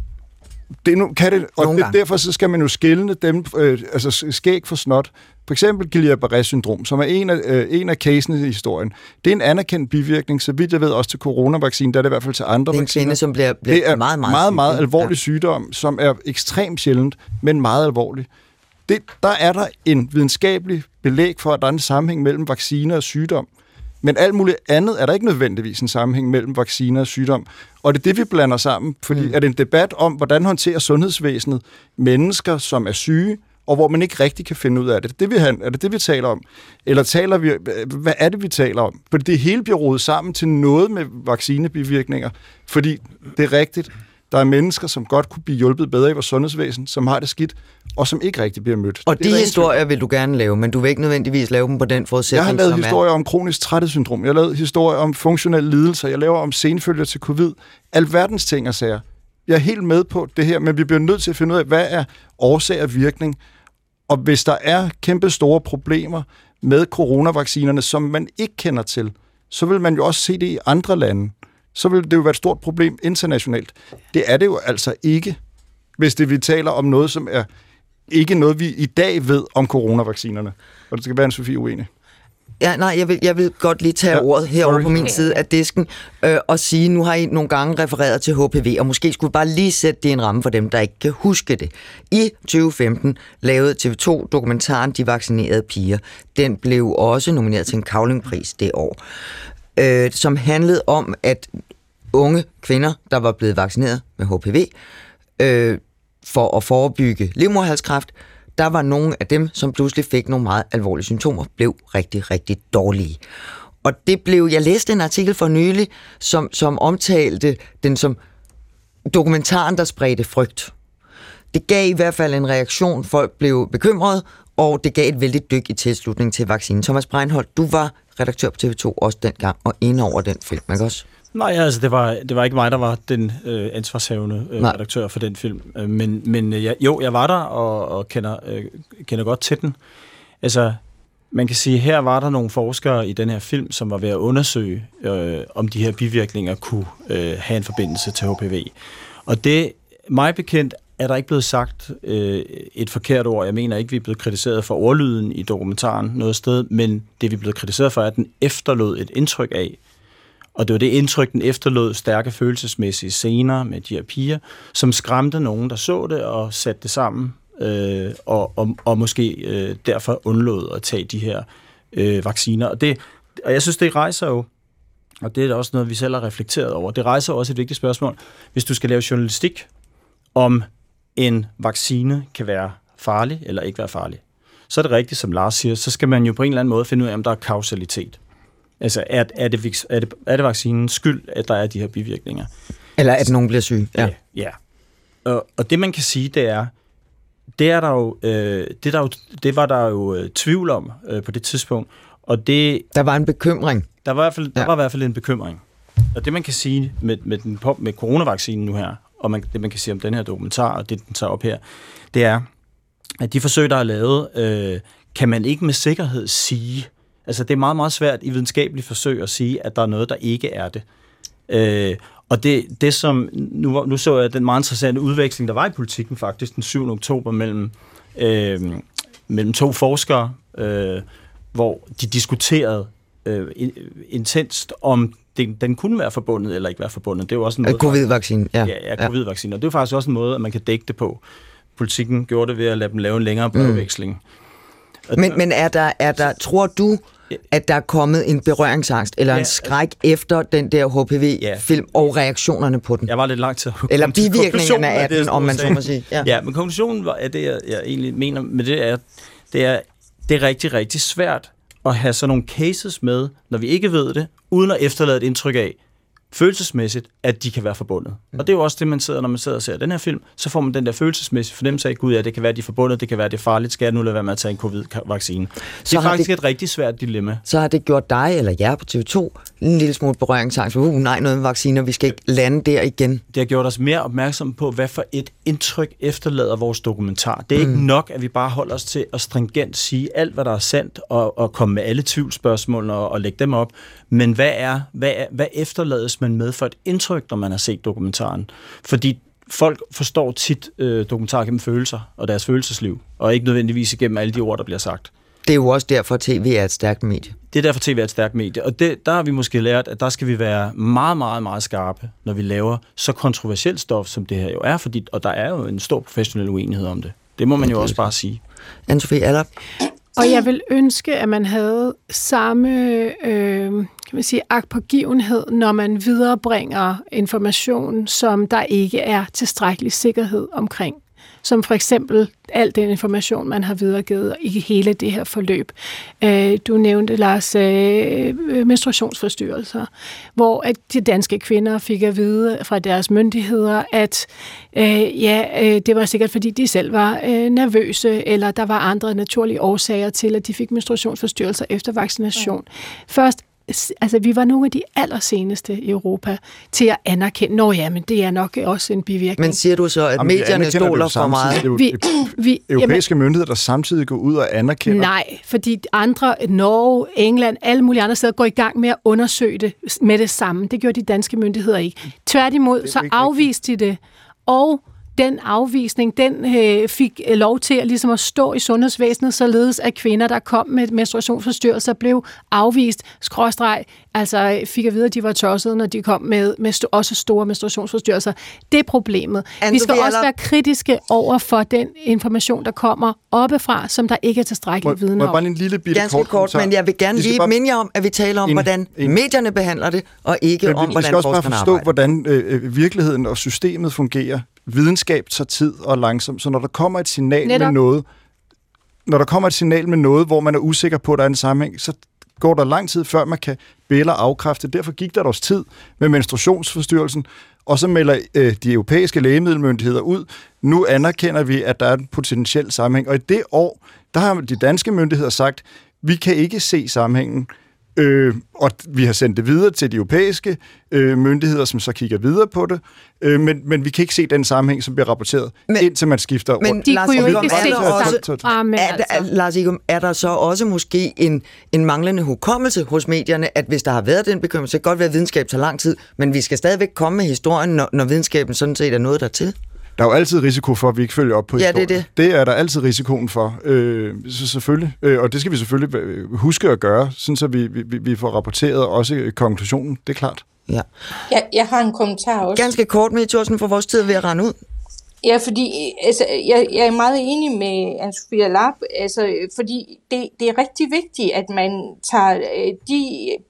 Det nu, kan det, og det, derfor så skal man jo skille dem, øh, altså skæg for snot. For eksempel Guillain-Barré syndrom, som er en af, øh, en af casene i historien. Det er en anerkendt bivirkning, så vidt jeg ved også til coronavaccinen, der er det i hvert fald til andre det er en vacciner. som bliver, bliver det er meget, meget, meget, meget alvorlig ja. sygdom, som er ekstremt sjældent, men meget alvorlig. Det, der er der en videnskabelig belæg for, at der er en sammenhæng mellem vacciner og sygdom. Men alt muligt andet er der ikke nødvendigvis en sammenhæng mellem vacciner og sygdom. Og det er det, vi blander sammen, fordi mm. er det en debat om, hvordan håndterer sundhedsvæsenet mennesker, som er syge, og hvor man ikke rigtig kan finde ud af det. det vi, er det det, vi taler om? Eller taler vi, hvad er det, vi taler om? Fordi det hele bliver rodet sammen til noget med vaccinebivirkninger, fordi det er rigtigt, der er mennesker, som godt kunne blive hjulpet bedre i vores sundhedsvæsen, som har det skidt, og som ikke rigtig bliver mødt. Og de historier vil du gerne lave, men du vil ikke nødvendigvis lave dem på den forudsætning, Jeg har lavet historier er... om kronisk træthedssyndrom, jeg har lavet historier om funktionelle lidelser, jeg laver om senfølger til covid, alverdens ting og sager. Jeg er helt med på det her, men vi bliver nødt til at finde ud af, hvad er årsag og virkning, og hvis der er kæmpe store problemer med coronavaccinerne, som man ikke kender til, så vil man jo også se det i andre lande. Så vil det jo være et stort problem internationalt. Det er det jo altså ikke, hvis det vi taler om noget, som er ikke noget, vi i dag ved om coronavaccinerne. Og det skal være en Sofie uenig. Ja, nej, jeg vil, jeg vil godt lige tage ja, ordet herover sorry. på min side af disken øh, og sige, nu har I nogle gange refereret til HPV, og måske skulle vi bare lige sætte det i en ramme for dem, der ikke kan huske det. I 2015 lavede TV2 dokumentaren De Vaccinerede Piger. Den blev også nomineret til en kavlingpris det år, øh, som handlede om, at unge kvinder, der var blevet vaccineret med HPV, øh, for at forebygge livmoderhalskræft, der var nogle af dem, som pludselig fik nogle meget alvorlige symptomer, blev rigtig, rigtig dårlige. Og det blev, jeg læste en artikel for nylig, som, som omtalte den som dokumentaren, der spredte frygt. Det gav i hvert fald en reaktion, folk blev bekymrede, og det gav et vældig dyk i tilslutning til vaccinen. Thomas Breinholt, du var redaktør på TV2 også dengang, og inde over den film, ikke også? Nej, altså det var, det var ikke mig, der var den øh, ansvarshavende øh, redaktør for den film. Øh, men men øh, jo, jeg var der og, og kender, øh, kender godt til den. Altså, man kan sige, her var der nogle forskere i den her film, som var ved at undersøge, øh, om de her bivirkninger kunne øh, have en forbindelse til HPV. Og det, mig bekendt, er der ikke blevet sagt øh, et forkert ord. Jeg mener ikke, vi er blevet kritiseret for ordlyden i dokumentaren noget sted, men det vi er blevet kritiseret for, er, at den efterlod et indtryk af, og det var det indtryk, den efterlod stærke følelsesmæssige scener med de her piger, som skræmte nogen, der så det og satte det sammen, øh, og, og, og måske øh, derfor undlod at tage de her øh, vacciner. Og, det, og jeg synes, det rejser jo, og det er også noget, vi selv har reflekteret over, det rejser også et vigtigt spørgsmål. Hvis du skal lave journalistik om en vaccine kan være farlig eller ikke være farlig, så er det rigtigt, som Lars siger, så skal man jo på en eller anden måde finde ud af, om der er kausalitet. Altså, er, er, det, er, det, er det vaccinens skyld, at der er de her bivirkninger? Eller at nogen bliver syg, ja. Ja. Og, og det, man kan sige, det er, det, er der jo, øh, det, der jo, det var der jo øh, tvivl om øh, på det tidspunkt. Og det, der var en bekymring. Der var, i hvert fald, der ja. var i hvert fald en bekymring. Og det, man kan sige med, med, den, med coronavaccinen nu her, og man, det, man kan sige om den her dokumentar, og det, den tager op her, det er, at de forsøg, der er lavet, øh, kan man ikke med sikkerhed sige, Altså, det er meget, meget svært i videnskabelige forsøg at sige, at der er noget, der ikke er det. Øh, og det, det som, nu, nu så jeg den meget interessante udveksling, der var i politikken faktisk den 7. oktober mellem, øh, mellem to forskere, øh, hvor de diskuterede øh, intenst om det, den kunne være forbundet eller ikke være forbundet. Det er jo også en måde... Covid-vaccine, ja. Ja, ja covid-vaccine. Og det er faktisk også en måde, at man kan dække det på. Politikken gjorde det ved at lade dem lave en længere brevveksling. Mm. Men, men er der, er der, tror du, at der er kommet en berøringsangst eller ja, en skræk efter den der HPV-film ja. og reaktionerne på den. Jeg var lidt langt til Eller bivirkningerne af den, om man så må sige. Ja, ja men konklusionen at det, jeg, jeg egentlig mener med det, er, det er, det er rigtig, rigtig svært at have sådan nogle cases med, når vi ikke ved det, uden at efterlade et indtryk af, følelsesmæssigt, at de kan være forbundet. Mm. Og det er jo også det, man sidder, når man sidder og ser den her film, så får man den der følelsesmæssige fornemmelse af, gud ja, det kan være, at de er forbundet, det kan være, det er farligt, skal jeg nu lade være med at tage en covid-vaccine. Det er faktisk det, et rigtig svært dilemma. Så har det gjort dig eller jer på TV2 en lille smule berøringsangst. Uh, nej, noget med vacciner, vi skal ikke lande der igen. Det har gjort os mere opmærksom på, hvad for et indtryk efterlader vores dokumentar. Det er mm. ikke nok, at vi bare holder os til at stringent sige alt, hvad der er sandt, og, og komme med alle tvivlsspørgsmålene og, og lægge dem op. Men hvad er, hvad, er, hvad efterlades man med for et indtryk, når man har set dokumentaren? Fordi folk forstår tit øh, dokumentar gennem følelser og deres følelsesliv, og ikke nødvendigvis igennem alle de ord, der bliver sagt. Det er jo også derfor, at tv er et stærkt medie. Det er derfor, tv er et stærkt medie. Og det, der har vi måske lært, at der skal vi være meget, meget, meget skarpe, når vi laver så kontroversielt stof, som det her jo er. Fordi, og der er jo en stor professionel uenighed om det. Det må man jo også bare sige. Anne-Sophie Aller? Og jeg vil ønske, at man havde samme øh, kan man sige, agtpågivenhed, når man viderebringer information, som der ikke er tilstrækkelig sikkerhed omkring som for eksempel al den information, man har videregivet i hele det her forløb. Øh, du nævnte, Lars, øh, menstruationsforstyrrelser, hvor at de danske kvinder fik at vide fra deres myndigheder, at øh, ja, det var sikkert fordi de selv var nervøse, eller der var andre naturlige årsager til, at de fik menstruationsforstyrrelser efter vaccination. Først altså vi var nogle af de allerseneste i Europa til at anerkende, nå ja, men det er nok også en bivirkning. Men siger du så, at jamen, medierne stoler for meget? Vi, vi, europæiske jamen, myndigheder, der samtidig går ud og anerkender? Nej, fordi andre, Norge, England, alle mulige andre steder går i gang med at undersøge det med det samme. Det gjorde de danske myndigheder ikke. Tværtimod, så afviste de det, og den afvisning, den øh, fik øh, lov til at, ligesom at stå i sundhedsvæsenet, således at kvinder, der kom med menstruationsforstyrrelser, blev afvist, skråstreg, altså fik at vide, at de var tossede, når de kom med, med st- også store menstruationsforstyrrelser. Det er problemet. Anne vi skal også Aller- være kritiske over for den information, der kommer oppefra, som der ikke er tilstrækkelig viden må om. bare en lille bitte Ganske kort kort, men jeg vil gerne Vi lige bare- minde jer om, at vi taler om, Enig. hvordan Enig. medierne behandler det, og ikke Men om, vi hvordan skal også bare forskerne forstå, arbejder. hvordan øh, øh, virkeligheden og systemet fungerer. Videnskab tager tid og langsomt, så når der kommer et signal Netop. med noget, når der kommer et signal med noget, hvor man er usikker på, at der er en sammenhæng, så går der lang tid, før man kan bæle og afkræfte. Derfor gik der års tid med menstruationsforstyrrelsen, og så melder øh, de europæiske lægemiddelmyndigheder ud, nu anerkender vi, at der er en potentiel sammenhæng. Og i det år, der har de danske myndigheder sagt, vi kan ikke se sammenhængen. Øh, og vi har sendt det videre til de europæiske øh, myndigheder, som så kigger videre på det. Øh, men, men vi kan ikke se den sammenhæng, som bliver rapporteret, men, indtil man skifter Men rundt. De Lars kunne jo Igum, ikke er se. Ah, er, altså. Lars Igum, er der så også måske en, en manglende hukommelse hos medierne, at hvis der har været den bekymring, så kan det godt være, at videnskab tager lang tid, men vi skal stadigvæk komme med historien, når, når videnskaben sådan set er noget dertil. Der er jo altid risiko for, at vi ikke følger op på Ja, det er historien. det. er der altid risikoen for, øh, så selvfølgelig. Øh, og det skal vi selvfølgelig øh, huske at gøre, sådan så vi, vi, vi får rapporteret også øh, konklusionen. Det er klart. Ja. Jeg, jeg har en kommentar også. Ganske kort, med Thorsen, for vores tid er ved at rende ud. Ja, fordi altså, jeg, jeg er meget enig med Anne-Sophia Lapp, altså, fordi det, det er rigtig vigtigt, at man tager øh, de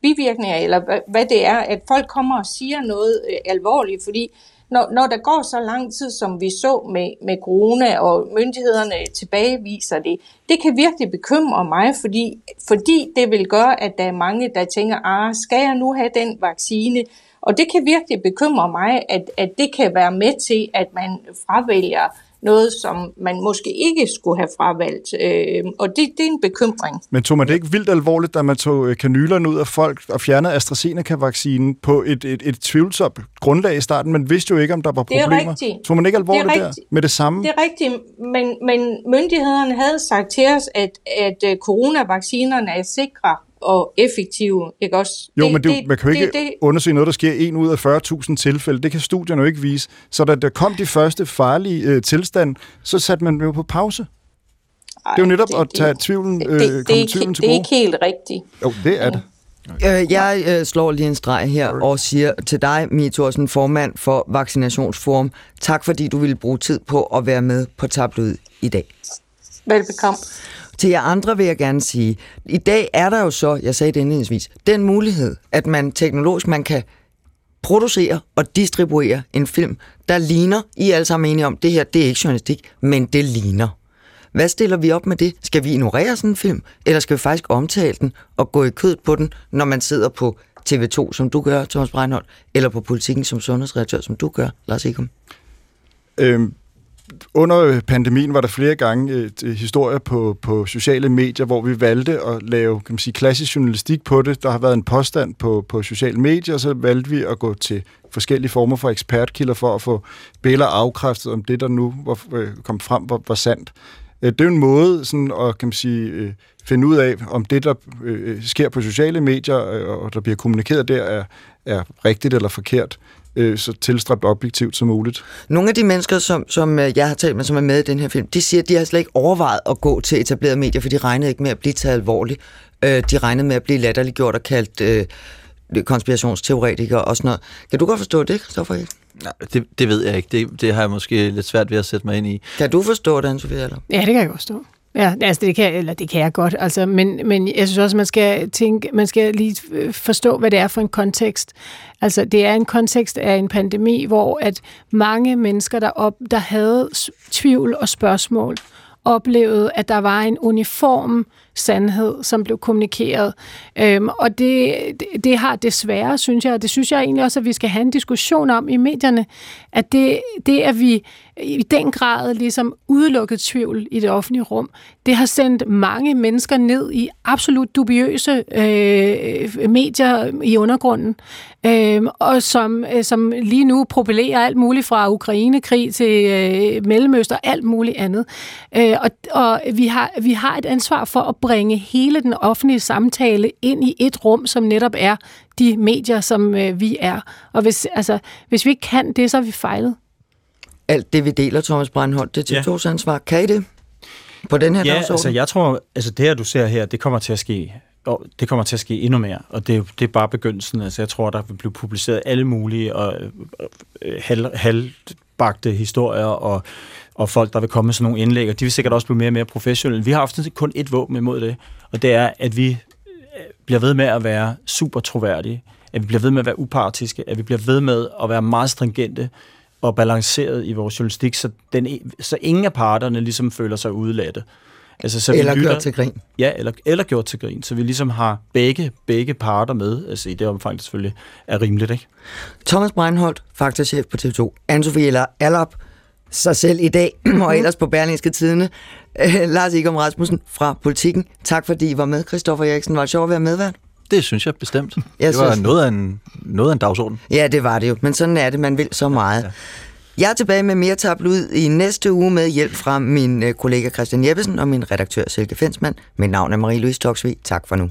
bivirkninger, eller hvad, hvad det er, at folk kommer og siger noget øh, alvorligt, fordi når, når der går så lang tid, som vi så med, med corona, og myndighederne tilbageviser det, det kan virkelig bekymre mig, fordi, fordi det vil gøre, at der er mange, der tænker, ah, skal jeg nu have den vaccine? Og det kan virkelig bekymre mig, at, at det kan være med til, at man fravælger noget, som man måske ikke skulle have fravalgt. Øh, og det, det er en bekymring. Men tog man det ikke vildt alvorligt, da man tog øh, kanylerne ud af folk og fjernede AstraZeneca-vaccinen på et, et, et tvivlsomt grundlag i starten? Man vidste jo ikke, om der var Det er problemer. rigtigt. Tog man ikke alvorligt Det er der med det samme? Det er rigtigt, men, men myndighederne havde sagt til os, at, at øh, coronavaccinerne er sikre og effektive. Ikke også? Jo, men det, man kan jo ikke det, det, undersøge noget, der sker i en ud af 40.000 tilfælde. Det kan studierne jo ikke vise. Så da der kom de første farlige øh, tilstand, så satte man dem jo på pause. Ej, det er jo netop det- at tage det- tvivlen, øh, det, det, er komme tvivlen til det er gode. ikke helt rigtigt. Jo, det er det. Øh, jeg øh, slår lige en streg her og siger til dig, Mie Thorsen, formand for Vaccinationsforum, tak fordi du ville bruge tid på at være med på tabloid i dag. Velbekomme. Til jer andre vil jeg gerne sige, i dag er der jo så, jeg sagde det indledningsvis, den mulighed, at man teknologisk man kan producere og distribuere en film, der ligner, I er alle sammen enige om, det her, det er ikke journalistik, men det ligner. Hvad stiller vi op med det? Skal vi ignorere sådan en film, eller skal vi faktisk omtale den og gå i kød på den, når man sidder på TV2, som du gør, Thomas Breinholt, eller på politikken som sundhedsredaktør, som du gør, Lars Ikum? Øhm, under pandemien var der flere gange et, et, historier på, på sociale medier, hvor vi valgte at lave kan man sige, klassisk journalistik på det. Der har været en påstand på, på sociale medier, og så valgte vi at gå til forskellige former for ekspertkilder for at få billeder afkræftet, om det, der nu var, øh, kom frem, var, var sandt. Øh, det er jo en måde sådan at kan man sige, øh, finde ud af, om det, der sker på sociale medier, og der bliver kommunikeret der, er, er rigtigt eller forkert, øh, så tilstræbt objektivt som muligt. Nogle af de mennesker, som, som øh, jeg har talt med, som er med i den her film, de siger, at de har slet ikke overvejet at gå til etablerede medier, for de regnede ikke med at blive taget alvorligt. Øh, De regnede med at blive latterliggjort og kaldt øh, konspirationsteoretikere og sådan noget. Kan du godt forstå det, Christoffer? Nej, det, det ved jeg ikke. Det, det har jeg måske lidt svært ved at sætte mig ind i. Kan du forstå det, Anne-Sophie? Eller? Ja, det kan jeg godt forstå. Ja, altså det kan, eller det kan jeg godt, altså, men, men jeg synes også, man skal tænke, man skal lige øh, forstå, hvad det er for en kontekst. Altså, det er en kontekst af en pandemi, hvor at mange mennesker, der, op, der havde tvivl og spørgsmål, oplevede, at der var en uniform sandhed, som blev kommunikeret. Øhm, og det, det, det har desværre, synes jeg, og det synes jeg egentlig også, at vi skal have en diskussion om i medierne, at det, det er vi i den grad ligesom udelukket tvivl i det offentlige rum. Det har sendt mange mennesker ned i absolut dubiøse øh, medier i undergrunden, øh, og som, øh, som lige nu propellerer alt muligt fra Ukrainekrig til øh, Mellemøst og alt muligt andet. Øh, og og vi, har, vi har et ansvar for at bringe hele den offentlige samtale ind i et rum, som netop er de medier, som øh, vi er. Og hvis, altså, hvis vi ikke kan det, så har vi fejlet alt det, vi deler, Thomas Brandholt, det er Ja. TV2's ansvar. Kan I det? På den her Ja, dagsorden? altså jeg tror, altså det her, du ser her, det kommer til at ske og det kommer til at ske endnu mere, og det, er det er bare begyndelsen. Altså, jeg tror, der vil blive publiceret alle mulige og, øh, halv, halvbagte historier, og, og folk, der vil komme med sådan nogle indlæg, og de vil sikkert også blive mere og mere professionelle. Vi har set kun et våben imod det, og det er, at vi øh, bliver ved med at være super troværdige, at vi bliver ved med at være upartiske, at vi bliver ved med at være meget stringente og balanceret i vores journalistik, så, den, så ingen af parterne ligesom føler sig udladte. Altså, så vi Eller lytter- gjort til grin. Ja, eller, eller gjort til grin, så vi ligesom har begge, begge parter med, altså i det omfang, det selvfølgelig er rimeligt, ikke? Thomas Breinholt, faktorchef på TV2. Anne-Sophie Allap, sig selv i dag, og ellers på Berlingske Tidene. Lars Igum Rasmussen fra Politiken. Tak fordi I var med, Christoffer Eriksen. Var det sjovt at være medvært? Det synes jeg bestemt. Jeg det var synes- noget af, en, noget af en dagsorden. Ja, det var det jo, men sådan er det, man vil så meget. Ja. Jeg er tilbage med mere tabloid i næste uge med hjælp fra min øh, kollega Christian Jeppesen og min redaktør Silke Fensmann. Mit navn er Marie-Louise Toksvig. Tak for nu.